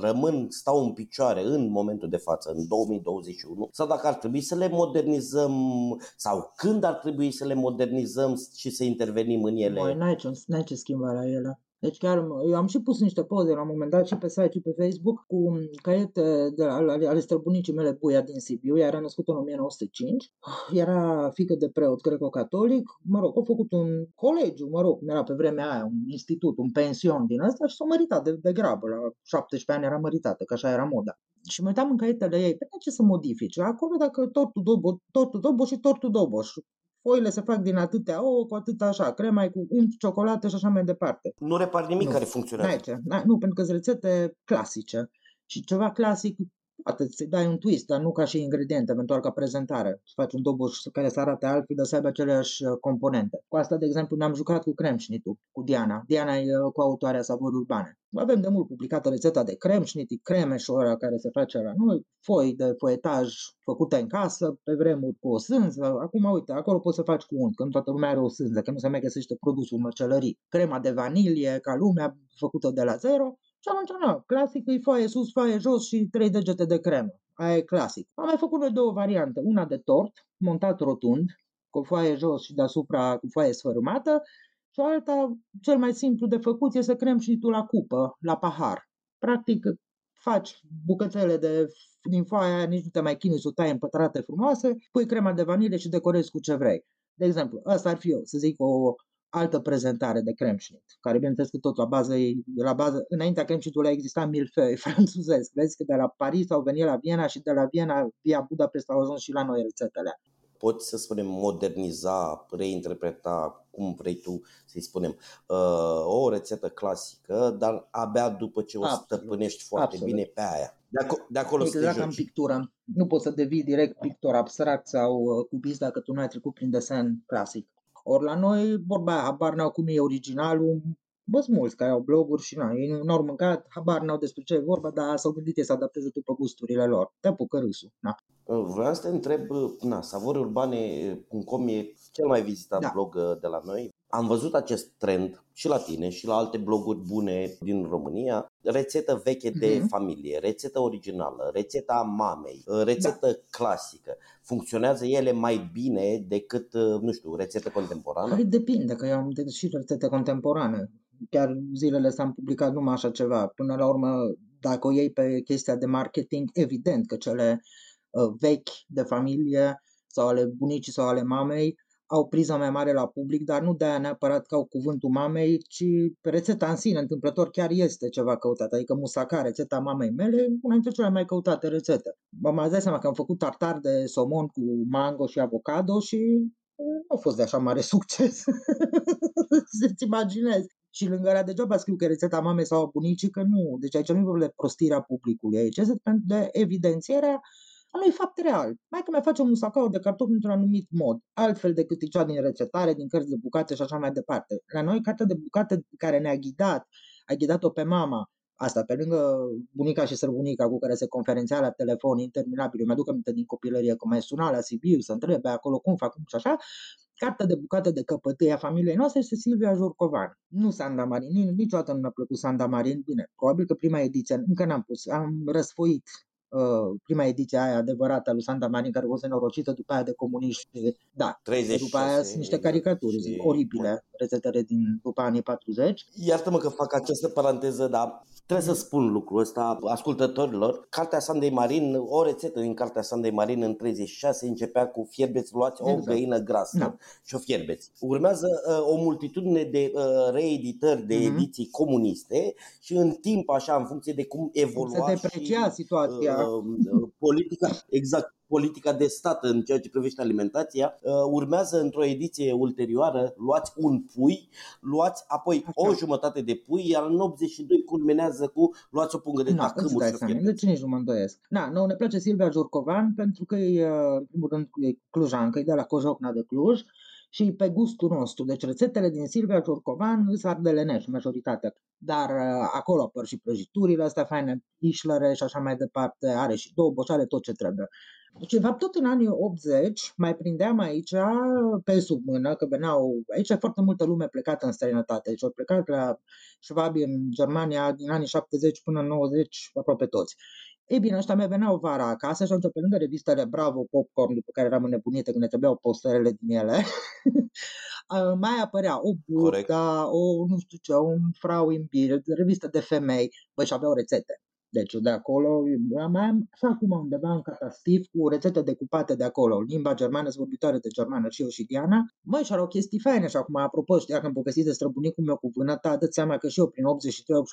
rămân, stau în picioare în momentul de față, în 2021, sau dacă ar trebui să le modernizăm sau când ar trebui să le modernizăm și să intervenim în ele. Mai n-ai ce, n-ai ce schimba la ele. Deci chiar eu am și pus niște poze la un moment dat și pe site și pe Facebook cu caiete de, ale, ale străbunicii mele Buia din Sibiu. Ea era născută în 1905. Era fică de preot greco-catolic. Mă rog, a făcut un colegiu, mă rog, era pe vremea aia, un institut, un pension din asta și s-a măritat de, de grabă. La 17 ani era măritată, că așa era moda. Și mă uitam în caietele ei, pe ce să modifici? Acolo dacă tortul dobo, tortul dobo și tortul doboș foile se fac din atâtea ouă, cu atâta așa, crema e cu unt, ciocolată și așa mai departe. Nu repar nimic nu. care funcționează. N-ai, nu, pentru că sunt rețete clasice. Și ceva clasic Atât să dai un twist, dar nu ca și ingrediente, eventual ca prezentare. Să faci un doboș care să arate altfel, dar să aibă aceleași uh, componente. Cu asta, de exemplu, ne-am jucat cu cremșnitul, cu Diana. Diana e uh, cu autoarea Sabori Urbane. Avem de mult publicată rețeta de cremșniti, cremeșora care se face la noi, foi de foietaj făcute în casă, pe vremuri cu o sânză. Acum, uite, acolo poți să faci cu unt, când toată lumea are o sânză, că nu se mai găsește produsul în măcelării. Crema de vanilie, ca lumea, făcută de la zero și atunci, nu, clasic e foaie sus, foaie jos și trei degete de cremă. Aia e clasic. Am mai făcut noi două variante. Una de tort, montat rotund, cu foaie jos și deasupra cu foaie sfărâmată, și alta, cel mai simplu de făcut, e să crem și tu la cupă, la pahar. Practic, faci bucățele de, din foaia, nici nu te mai chinui să o tai în pătrate frumoase, pui crema de vanilie și decorezi cu ce vrei. De exemplu, asta ar fi eu, să zic, o altă prezentare de cremșnit, care bineînțeles că tot la bază, la bază înaintea cremșnitului a existat milfeu franțuzesc. Vezi că de la Paris au venit la Viena și de la Viena via Budapest au ajuns și la noi rețetele. Poți să spunem moderniza, reinterpreta, cum vrei tu să-i spunem, uh, o rețetă clasică, dar abia după ce o Absolut. stăpânești foarte Absolut. bine pe aia. De, acolo, de acolo exact să te în pictură. Nu poți să devii direct pictor abstract sau uh, cubist dacă tu nu ai trecut prin desen clasic. Ori la noi, vorba aia, habar n-au cum e originalul, Bă, mulți care au bloguri și na, ei nu au mâncat, habar n-au despre ce e vorba, dar s-au gândit ei să adapteze după gusturile lor. Te apucă râsul. Na. Vreau să te întreb, na, savoriurbane.com e cel mai vizitat da. blog uh, de la noi. Am văzut acest trend și la tine și la alte bloguri bune din România. Rețetă veche de mm-hmm. familie, rețetă originală, rețeta mamei, uh, rețetă da. clasică. Funcționează ele mai bine decât, uh, nu știu, rețetă contemporană? Păi depinde, că eu am și rețete contemporane. Chiar zilele s am publicat numai așa ceva. Până la urmă, dacă o iei pe chestia de marketing, evident că cele uh, vechi de familie sau ale bunicii sau ale mamei au priza mai mare la public, dar nu de-aia neapărat că au cuvântul mamei, ci rețeta în sine, întâmplător, chiar este ceva căutat. Adică musaca, rețeta mamei mele, una dintre cele mai căutate rețete. Mă dai seama că am făcut tartar de somon cu mango și avocado și nu a fost de așa mare succes. Să-ți imaginezi. Și lângă alea degeaba scriu că rețeta mamei sau a bunicii, că nu. Deci aici nu e de prostirea publicului. Aici este de evidențierea a unui fapt real. Mai că mai facem un sacao de cartofi într-un anumit mod, altfel decât cea din rețetare, din cărți de bucate și așa mai departe. La noi, cartea de bucate care ne-a ghidat, a ghidat-o pe mama, Asta, pe lângă bunica și sărbunica cu care se conferenția la telefon interminabil, mi-aduc aminte din copilărie că mai suna la Sibiu să întrebe acolo cum fac, cum și așa, cartea de bucate de căpătâi a familiei noastre este Silvia Jurcovan. Nu Sanda Marin, niciodată nu mi-a plăcut Sanda Marin, bine, probabil că prima ediție, încă n-am pus, am răsfoit Uh, prima ediție aia adevărată a lui Santa Marin, care a fost nenorocită după aia de comuniști. Da, 36, după aia sunt niște caricaturi și... oribile, rețetele din după anii 40. Iartă-mă că fac această paranteză, dar trebuie să spun lucrul ăsta ascultătorilor. Cartea Sandei Marin, o rețetă din cartea Sandei Marin în 36 începea cu fierbeți, luați exact. o găină grasă da. și o fierbeți. Urmează uh, o multitudine de uh, reeditări de mm-hmm. ediții comuniste și în timp, așa, în funcție de cum evolua Se deprecia și, situația. Uh, uh, politica, exact, politica de stat în ceea ce privește alimentația. Uh, urmează într-o ediție ulterioară, luați un pui, luați apoi Așa. o jumătate de pui, iar în 82 culminează cu luați o pungă de tacâmuri. Deci nici nu mă îndoiesc. Na, nouă ne place Silvia Jurcovan pentru că e, în primul rând, e clujancă, e de la Cojocna de Cluj și pe gustul nostru. Deci rețetele din Silvia Ciorcovan sunt ardelenești, majoritatea. Dar uh, acolo apar și prăjiturile astea faine, ișlere și așa mai departe, are și două boșale, tot ce trebuie. Deci, de fapt, tot în anii 80 mai prindeam aici pe sub mână, că veneau, aici foarte multă lume plecată în străinătate. Deci au plecat la Schwabi în Germania din anii 70 până în 90, aproape toți. Ei bine, ăștia mai veneau vara acasă și atunci pe lângă revistele Bravo, Popcorn, după care eram înnebunită când ne trebuiau posterele din ele, mai apărea o Buddha, o, nu știu ce, un Frau in Bild, revistă de femei, băi, și aveau rețete. Deci de acolo, mai am și acum undeva în catastif cu rețete decupate de acolo, limba germană, vorbitoare de germană și eu și Diana. Măi, și erau chestii faine și acum, apropo, știa că am povestit de străbunicul meu cu vânăta, dă seama că și eu prin 83-84,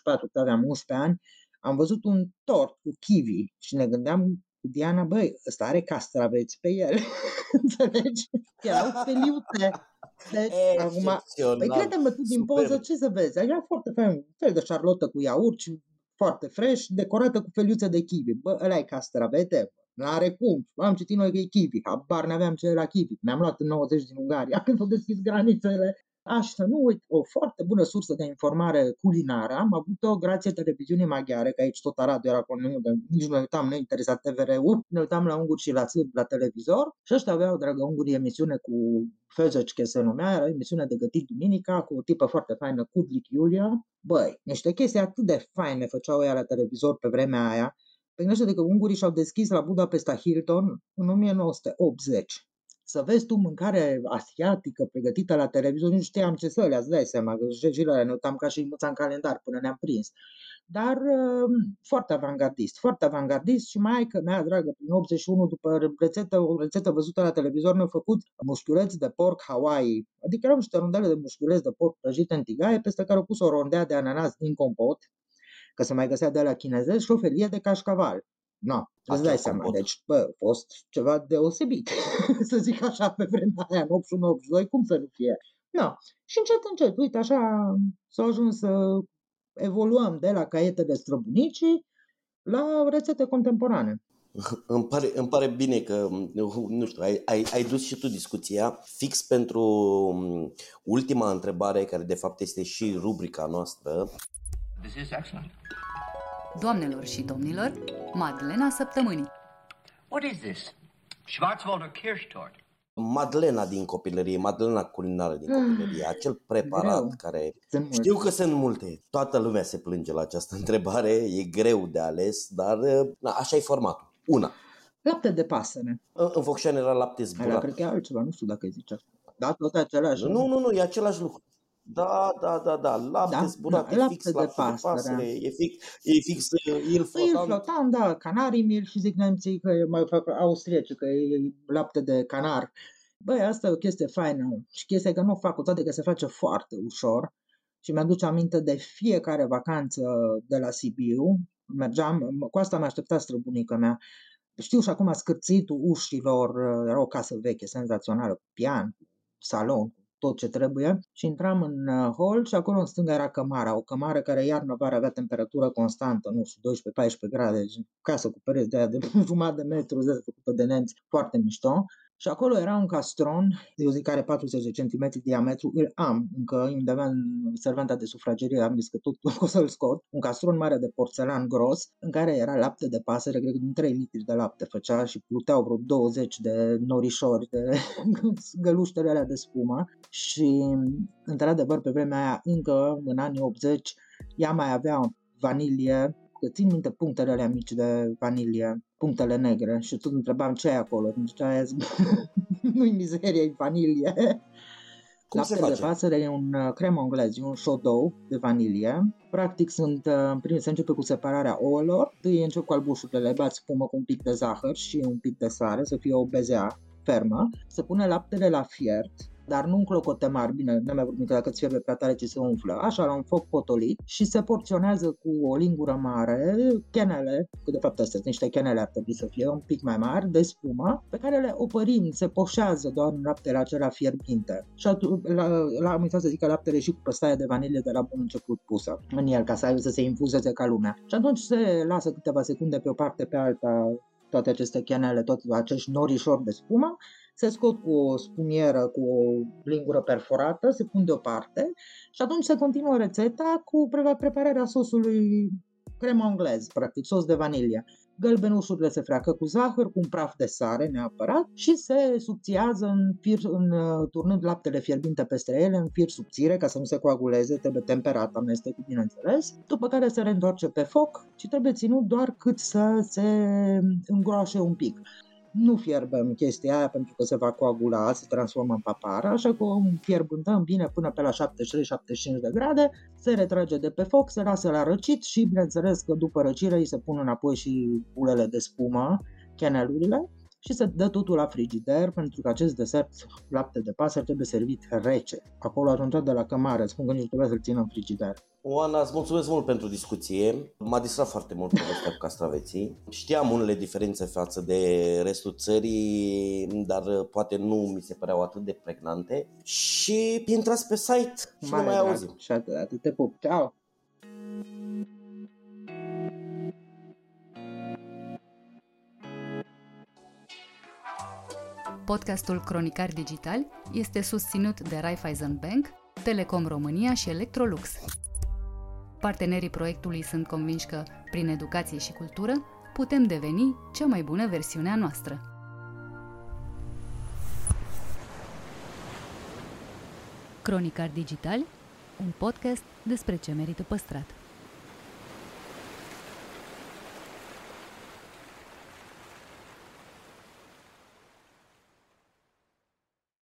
când aveam 11 ani, am văzut un tort cu kiwi și ne gândeam cu Diana, băi, ăsta are castraveți pe el. Înțelegi? Erau feliute. Deci, acum, păi crede-mă tu din poză, ce să vezi? Era foarte fain, un fel de șarlotă cu iaurt și foarte fresh, decorată cu feliuțe de kiwi. Bă, ăla e castravete? N-are cum. Am citit noi că e kiwi. Habar n-aveam ce era kiwi. Mi-am luat în 90 din Ungaria când au deschis granițele Aș să nu uit, o foarte bună sursă de informare culinară. Am avut-o grație televiziunii maghiare, că aici tot Aradu era acolo, nici nu ne uitam, ne interesa TVR-ul, ne uitam la unguri și la țârb la televizor. Și ăștia aveau, dragă ungurii, emisiune cu Fezeci, că se numea, era emisiune de gătit duminica cu o tipă foarte faină, Kudlik Iulia. Băi, niște chestii atât de faine făceau ea la televizor pe vremea aia, pe de că ungurii și-au deschis la Budapesta Hilton în 1980 să vezi tu mâncare asiatică pregătită la televizor, nu știam ce să le îți dai seama, că și ne uitam ca și muța în calendar până ne-am prins. Dar uh, foarte avangardist, foarte avangardist și mai că mea dragă, prin 81, după rețetă, o rețetă văzută la televizor, ne-a făcut mușchiuleți de porc Hawaii, adică erau niște rondele de mușchiuleți de porc prăjite în tigaie, peste care au pus o rondea de ananas din compot, că se mai găsea de la chinezesc și o felie de cașcaval. No, îți dai seama. Pot. Deci, bă, a fost ceva deosebit, să zic așa, pe vremea aia, în 81-82, cum să nu fie? No. Și încet, încet, uite, așa s-a ajuns să evoluăm de la caiete de străbunicii la rețete contemporane. Îmi pare, îmi pare bine că, nu știu, ai, ai, ai dus și tu discuția fix pentru um, ultima întrebare, care de fapt este și rubrica noastră. This is excellent. Doamnelor și domnilor, Madlena Săptămânii. What is this? Schwarzwälder Kirschtort. Madlena din copilărie, Madlena culinară din copilărie, mm. acel preparat greu. care... Sunt știu multe. că sunt multe, toată lumea se plânge la această întrebare, e greu de ales, dar na, așa e formatul. Una. Lapte de pasăre. În, în Focșan era lapte zburat. Aia, cred că e altceva, nu știu dacă îi zice Da, tot același. Nu, nu, nu, e același lucru. Da, da, da, da, lapte da, zburat, da, e fix lapte de pasăre, de pasăre, e fix, e fix il flotant. Il flotant, da, canarii mil și zic nemții că mai fac austrieci, că e lapte de canar. Băi, asta e o chestie faină și chestia că nu fac cu toate că se face foarte ușor și mi-aduce aminte de fiecare vacanță de la Sibiu, mergeam, cu asta m-a așteptat străbunica mea, știu și acum scârțitul ușilor, era o casă veche, senzațională, pian, salon, tot ce trebuie și intram în uh, hol și acolo în stânga era cămara, o cămară care iarna-vară avea temperatură constantă, nu știu, 12-14 grade, deci casă cu pereți de aia de jumătate de metru, de făcută de nemți, foarte mișto. Și acolo era un castron, eu zic are 40 de centimetri diametru, îl am încă, undeva în servanta de sufragerie, am zis că tot o să-l scot, un castron mare de porțelan gros, în care era lapte de pasăre, cred că din 3 litri de lapte făcea și pluteau vreo 20 de norișori, de găluștele alea de spumă. Și, într-adevăr, pe vremea aia, încă în anii 80, ea mai avea vanilie, că țin minte punctele alea mici de vanilie, punctele negre și tot întrebam ce e acolo. Deci aia nu-i mizerie, e vanilie. Cum Laptele se face? de pasăre e un uh, crem englez, e un șodou de vanilie. Practic sunt, uh, în primul se începe cu separarea ouălor, întâi încep cu albușurile, le bați spumă cu un pic de zahăr și un pic de sare, să fie o bezea fermă. Se pune laptele la fiert, dar nu în clocote mari, bine, nu mai vorbim că dacă îți fierbe prea tare ce se umflă, așa la un foc potolit și se porționează cu o lingură mare, chenele, că de fapt astea sunt niște chenele ar trebui să fie un pic mai mari, de spumă, pe care le opărim, se poșează doar în laptele acela fierbinte. Și atunci, la, la, am uitat să zic că laptele și cu păstaia de vanilie de la bun început pusă în el, ca să, să se infuzeze ca lumea. Și atunci se lasă câteva secunde pe o parte pe alta toate aceste chenele, toți acești norișori de spumă se scot cu o spumieră, cu o lingură perforată, se pun deoparte și atunci se continuă rețeta cu prepararea sosului crema anglez, practic sos de vanilie. Gălbenușurile se freacă cu zahăr, cu un praf de sare neapărat și se subțiază în fir, în, uh, turnând laptele fierbinte peste ele în fir subțire ca să nu se coaguleze, trebuie temperat amestecul bineînțeles, după care se reîntoarce pe foc și trebuie ținut doar cât să se îngroașe un pic nu fierbem chestia aia pentru că se va coagula, se transformă în papară, așa că o fierbântăm bine până pe la 73-75 de grade, se retrage de pe foc, se lasă la răcit și bineînțeles că după răcire îi se pun înapoi și bulele de spumă, chenelurile și se dă totul la frigider pentru că acest desert, lapte de pasăre, trebuie servit rece. Acolo ajungea de la cămare, spun că nici trebuie să-l țină în frigider. Oana, îți mulțumesc mult pentru discuție. M-a distrat foarte mult povestea cu castraveții. Știam unele diferențe față de restul țării, dar poate nu mi se păreau atât de pregnante. Și intrați pe site și Mare ne mai auzim. Și atât, atât te pup. Ciao! Podcastul Cronicar Digital este susținut de Raiffeisen Bank, Telecom România și Electrolux. Partenerii proiectului sunt convinși că, prin educație și cultură, putem deveni cea mai bună versiune a noastră. Cronicar Digital, un podcast despre ce merită păstrat.